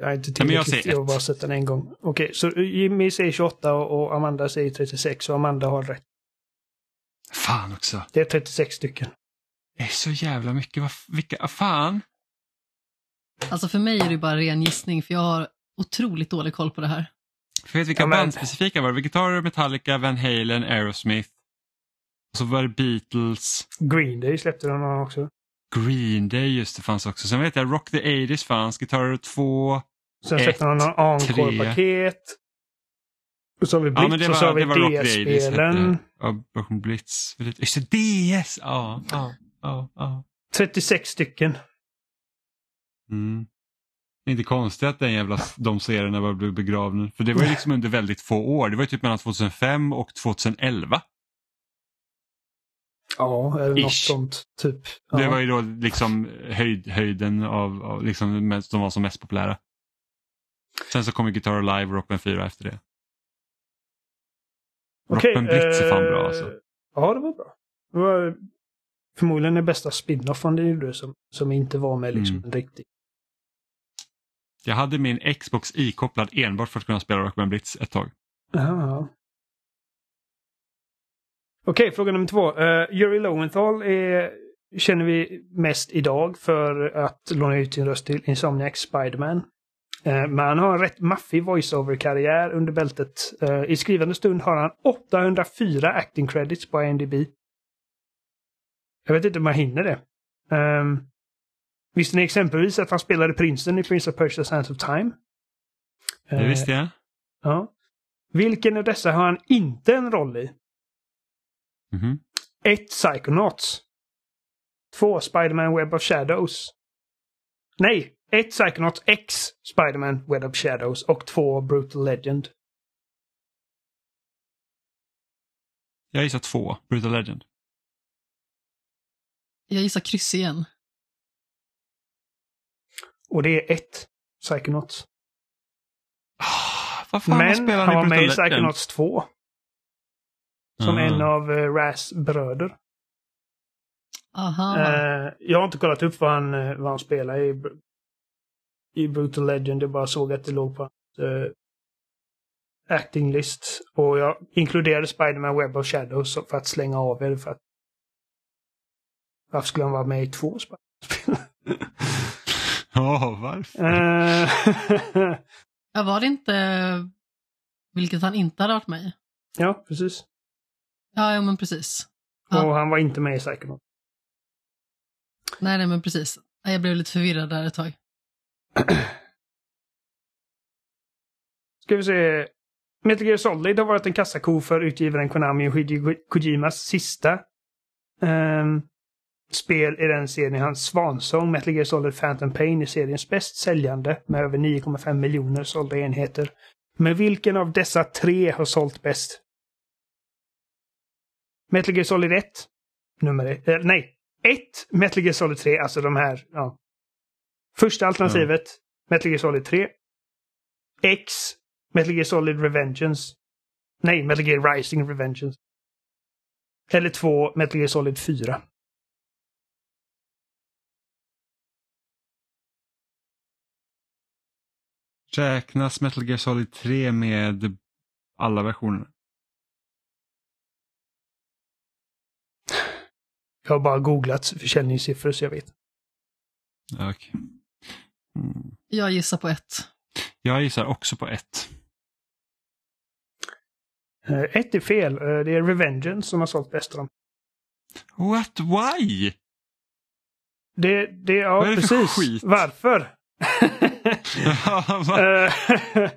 Jag är inte tillräckligt jag har bara sett den en gång. Okej, så Jimmy säger 28 och och Amanda säger 36 och Amanda har rätt. Fan också. Det är 36 stycken. Det är så jävla mycket. Vad, vilka, fan. Alltså för mig är det bara ren gissning för jag har otroligt dålig koll på det här. För vet vilka Ja, men- bandspecifika var det? Hero, Metallica, Van Halen, Aerosmith. Och så var det Beatles, Green Day släppte de också. Green Day just det fanns också. Sen vet jag Rock the 80s fanns, Guitar Hero 2. Sen släppte de någon Encore-paket. Och så har vi Ja, men Blitz det och så har var, vi det var Rock the 80s. hette DS-spelen. det. Ja, Blitz. Just det, DS! Ja, ja, ja. ja. 36 stycken. Mm. Inte konstigt att den jävla, de serierna bara blev begravna. För det var ju liksom under väldigt få år. Det var ju typ mellan 2005 och 2011. Ja, eller något Ish. sånt. Typ. Ja. Det var ju då liksom höjd, höjden av, av liksom de var som mest populära. Sen så kommer Guitar Live och Rockband 4 efter det. Okej, Rockband Blitz är fan eh, bra alltså. Ja, det var bra. Det var förmodligen den bästa spin-offen det gjorde som, som inte var med liksom Mm. en riktig. Jag hade min Xbox ikopplad enbart för att kunna spela Rockband Blitz ett tag. Okej, fråga nummer två. Uh, Yuri Lowenthal är, känner vi mest idag för att låna ut sin röst till Insomniac Spiderman. Uh, men han har en rätt maffig voiceover-karriär under bältet. Uh, I skrivande stund har han 804 acting credits på IMDb. Jag vet inte om jag hinner det. Um, visste ni exempelvis att han spelade prinsen i Prince of Persia Sands of Time? Det Eh, visste jag. Ja. Vilken av dessa har han inte en roll i? Mhm. 1. Psychonauts. 2. Spiderman Web of Shadows. Nej, 1. Psychonauts X Spiderman Web of Shadows och 2. Brutal Legend. Jag gissar två, Brutal Legend. Jag gissar kryss igen. Och det är 1. Psychonauts. Ah, vad fan Men spelar han var med i? Psychonauts 2. Som Ah. en av uh, Raz bröder. Aha. Eh, jag har inte kollat upp vad han, eh, vad han spelar i, i Brutal Legend. Jag bara såg att det låg på hans uh, acting list. Och jag inkluderade Spider-Man Web of Shadows för att slänga av er. För att, varför skulle han vara med i två Spider-Man-spel? Ja, varför? Eh, Ja, var det inte vilket han inte hade varit med i? ja, precis. Ja, ja men precis. Ja. Och han var inte med i Psychonaut. Nej, nej, men precis. Jag blev lite förvirrad där ett tag. Ska vi se. Metal Gear Solid har varit en kassako för utgivaren Konami och Hideo Kojimas sista um, spel i den serien. Hans svansång Metal Gear Solid Phantom Pain är seriens bäst säljande med över 9,5 miljoner sålda enheter. Men vilken av dessa tre har sålt bäst? Metal Gear Solid 1. Nummer 1... Eh, nej. 1. Metal Gear Solid 3. Alltså de här. Ja. Första alternativet. Metal Gear Solid 3. X. Metal Gear Solid Revengeance. Nej, Metal Gear Rising Revengeance. Eller 2. Metal Gear Solid 4. Räknas Metal Gear Solid 3 med alla versioner? Jag har bara googlat försäljningssiffror så jag vet. Okej. Mm. Jag gissar på ett. Jag gissar också på ett. Eh, Ett är fel. Eh, Det är Revengeance som har sålt bäst av dem. What? Why? Det, det, ja Vad är det för precis. skit? Varför? Va? Eh,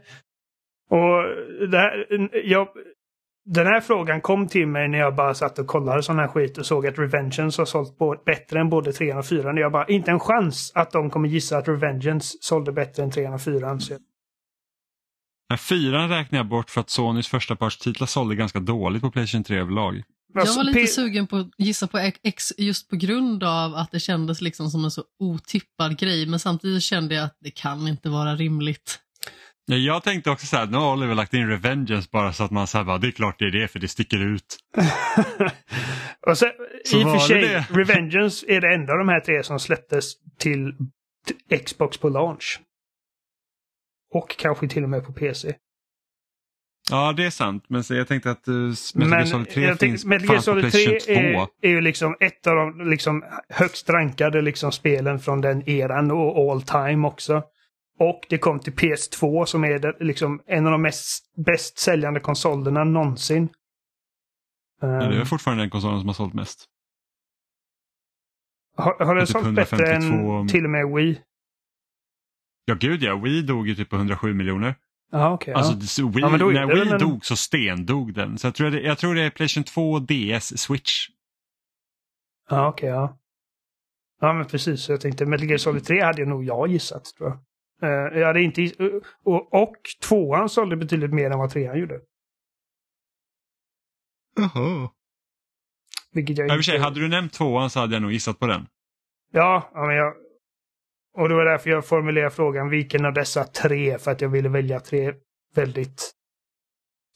och det här, jag, den här frågan kom till mig när jag bara satt och kollade sån här skit och såg att Revengeance har sålt på, bättre än både 3 och 4. Jag bara, inte en chans att de kommer gissa att Revengeance sålde bättre än 3 och 4. Så, Nej, Fyran räknar jag bort för att Sonys första partstitlar sålde ganska dåligt på Playstation 3 överlag. Jag var lite sugen på att gissa på X just på grund av att det kändes liksom som en så otippad grej, men samtidigt kände jag att det kan inte vara rimligt. Ja, Jag tänkte också så här, nu har Oliver lagt in Revengeance bara så att man säger bara, det är klart det är det för det sticker ut. och sen, Så I och för sig, det? Revengeance är det enda av de här tre som släpptes till t- Xbox på launch. Och kanske till och med på PC. Ja, det är sant. Men så jag tänkte att uh, Metal Gear Solid 3 jag finns Metal Gear på Solid 3 Playstation 2. är, är ju liksom ett av de liksom högst rankade liksom spelen från den eran och all time också. Och det kom till PS2 som är det, liksom en av de mest bäst säljande konsolerna någonsin. Ja, det är Um, fortfarande den konsolen som har sålt mest. har, har den typ sålt bättre 152 än till och med Wii? Ja, gud ja. Wii dog ju typ på 107 miljoner. Okej. Alltså, ja. Wii, Ja, när Wii väl en- dog så stendog den. Så jag tror, det, jag tror det är Playstation 2, DS, Switch. Ja, okej, ja. Ja, men precis. Jag tänkte Metal Gear Solid 3 hade jag nog jag gissat, tror jag. Eh, jag hade inte uh, och, och tvåan sålde betydligt mer än vad trean gjorde. Jaha. Vilket jag I och för sig, inte... hade du nämnt tvåan så hade jag nog gissat på den. Ja, ja men jag... Och det var därför jag formulerade frågan vilken av dessa tre, för att jag ville välja tre väldigt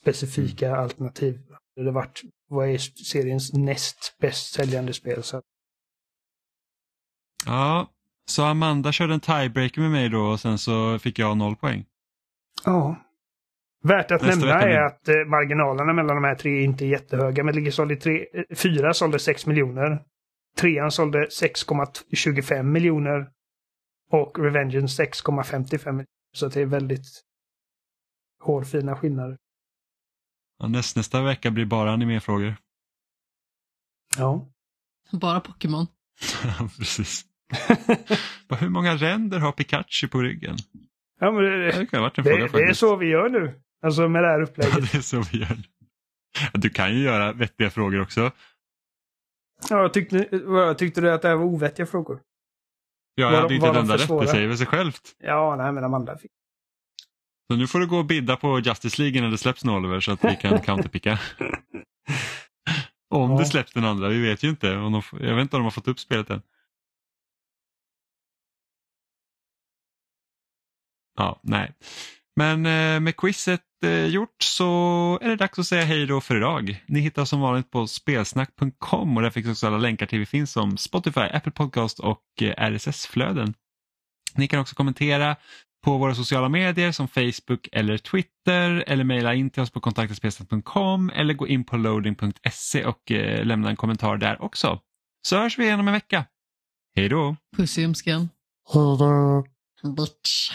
specifika Mm. alternativ. Det hade varit, vad är seriens näst bäst säljande spel? Så Ja, så Amanda körde en tiebreaker med mig då och sen så fick jag noll poäng. ja. Värt att Nästa nämna är att eh, marginalerna mellan de här tre är inte jättehöga. Men ligger Solid 3, eh, 4 sålde 6 miljoner. Trean sålde 6,25 miljoner. Och Revengeance 6,55 miljoner. Så det är väldigt hårfina skillnader. Ja, näst, nästa vecka blir bara animefrågor. Ja. Bara Pokémon. Ja, Precis. Hur många ränder har Pikachu på ryggen? ja men det, Det kan ha varit en det, fråga det är faktiskt. så vi gör nu. Alltså med det här Ja, upplägget. det är så vi gör. Du kan ju göra vettiga frågor också. Ja, tyckte, tyckte du att det här var ovettiga frågor? Jag Var- hade inte de enda för rätt, det säger väl sig självt. Ja, nej men Amanda fick. Så nu får du gå och bidda på Justice League när det släpps en Oliver så att vi kan counterpicka. Om Ja. det släpps den andra, vi vet ju inte. Om de, jag vet inte om de har fått upp spelet än. Ja, nej. Men eh, med quizet eh, gjort så är det dags att säga hej då för idag. Ni hittar som vanligt på spelsnack.com och där finns också alla länkar till vi finns som Spotify, Apple Podcast och eh, RSS-flöden. Ni kan också kommentera på våra sociala medier som Facebook eller Twitter eller mejla in till oss på kontaktespelsnack.com eller gå in på loading.se och lämna en kommentar där också. Så hörs vi igen om en vecka. Hej då! Puss i ljumsken. Hejdå. Bitch.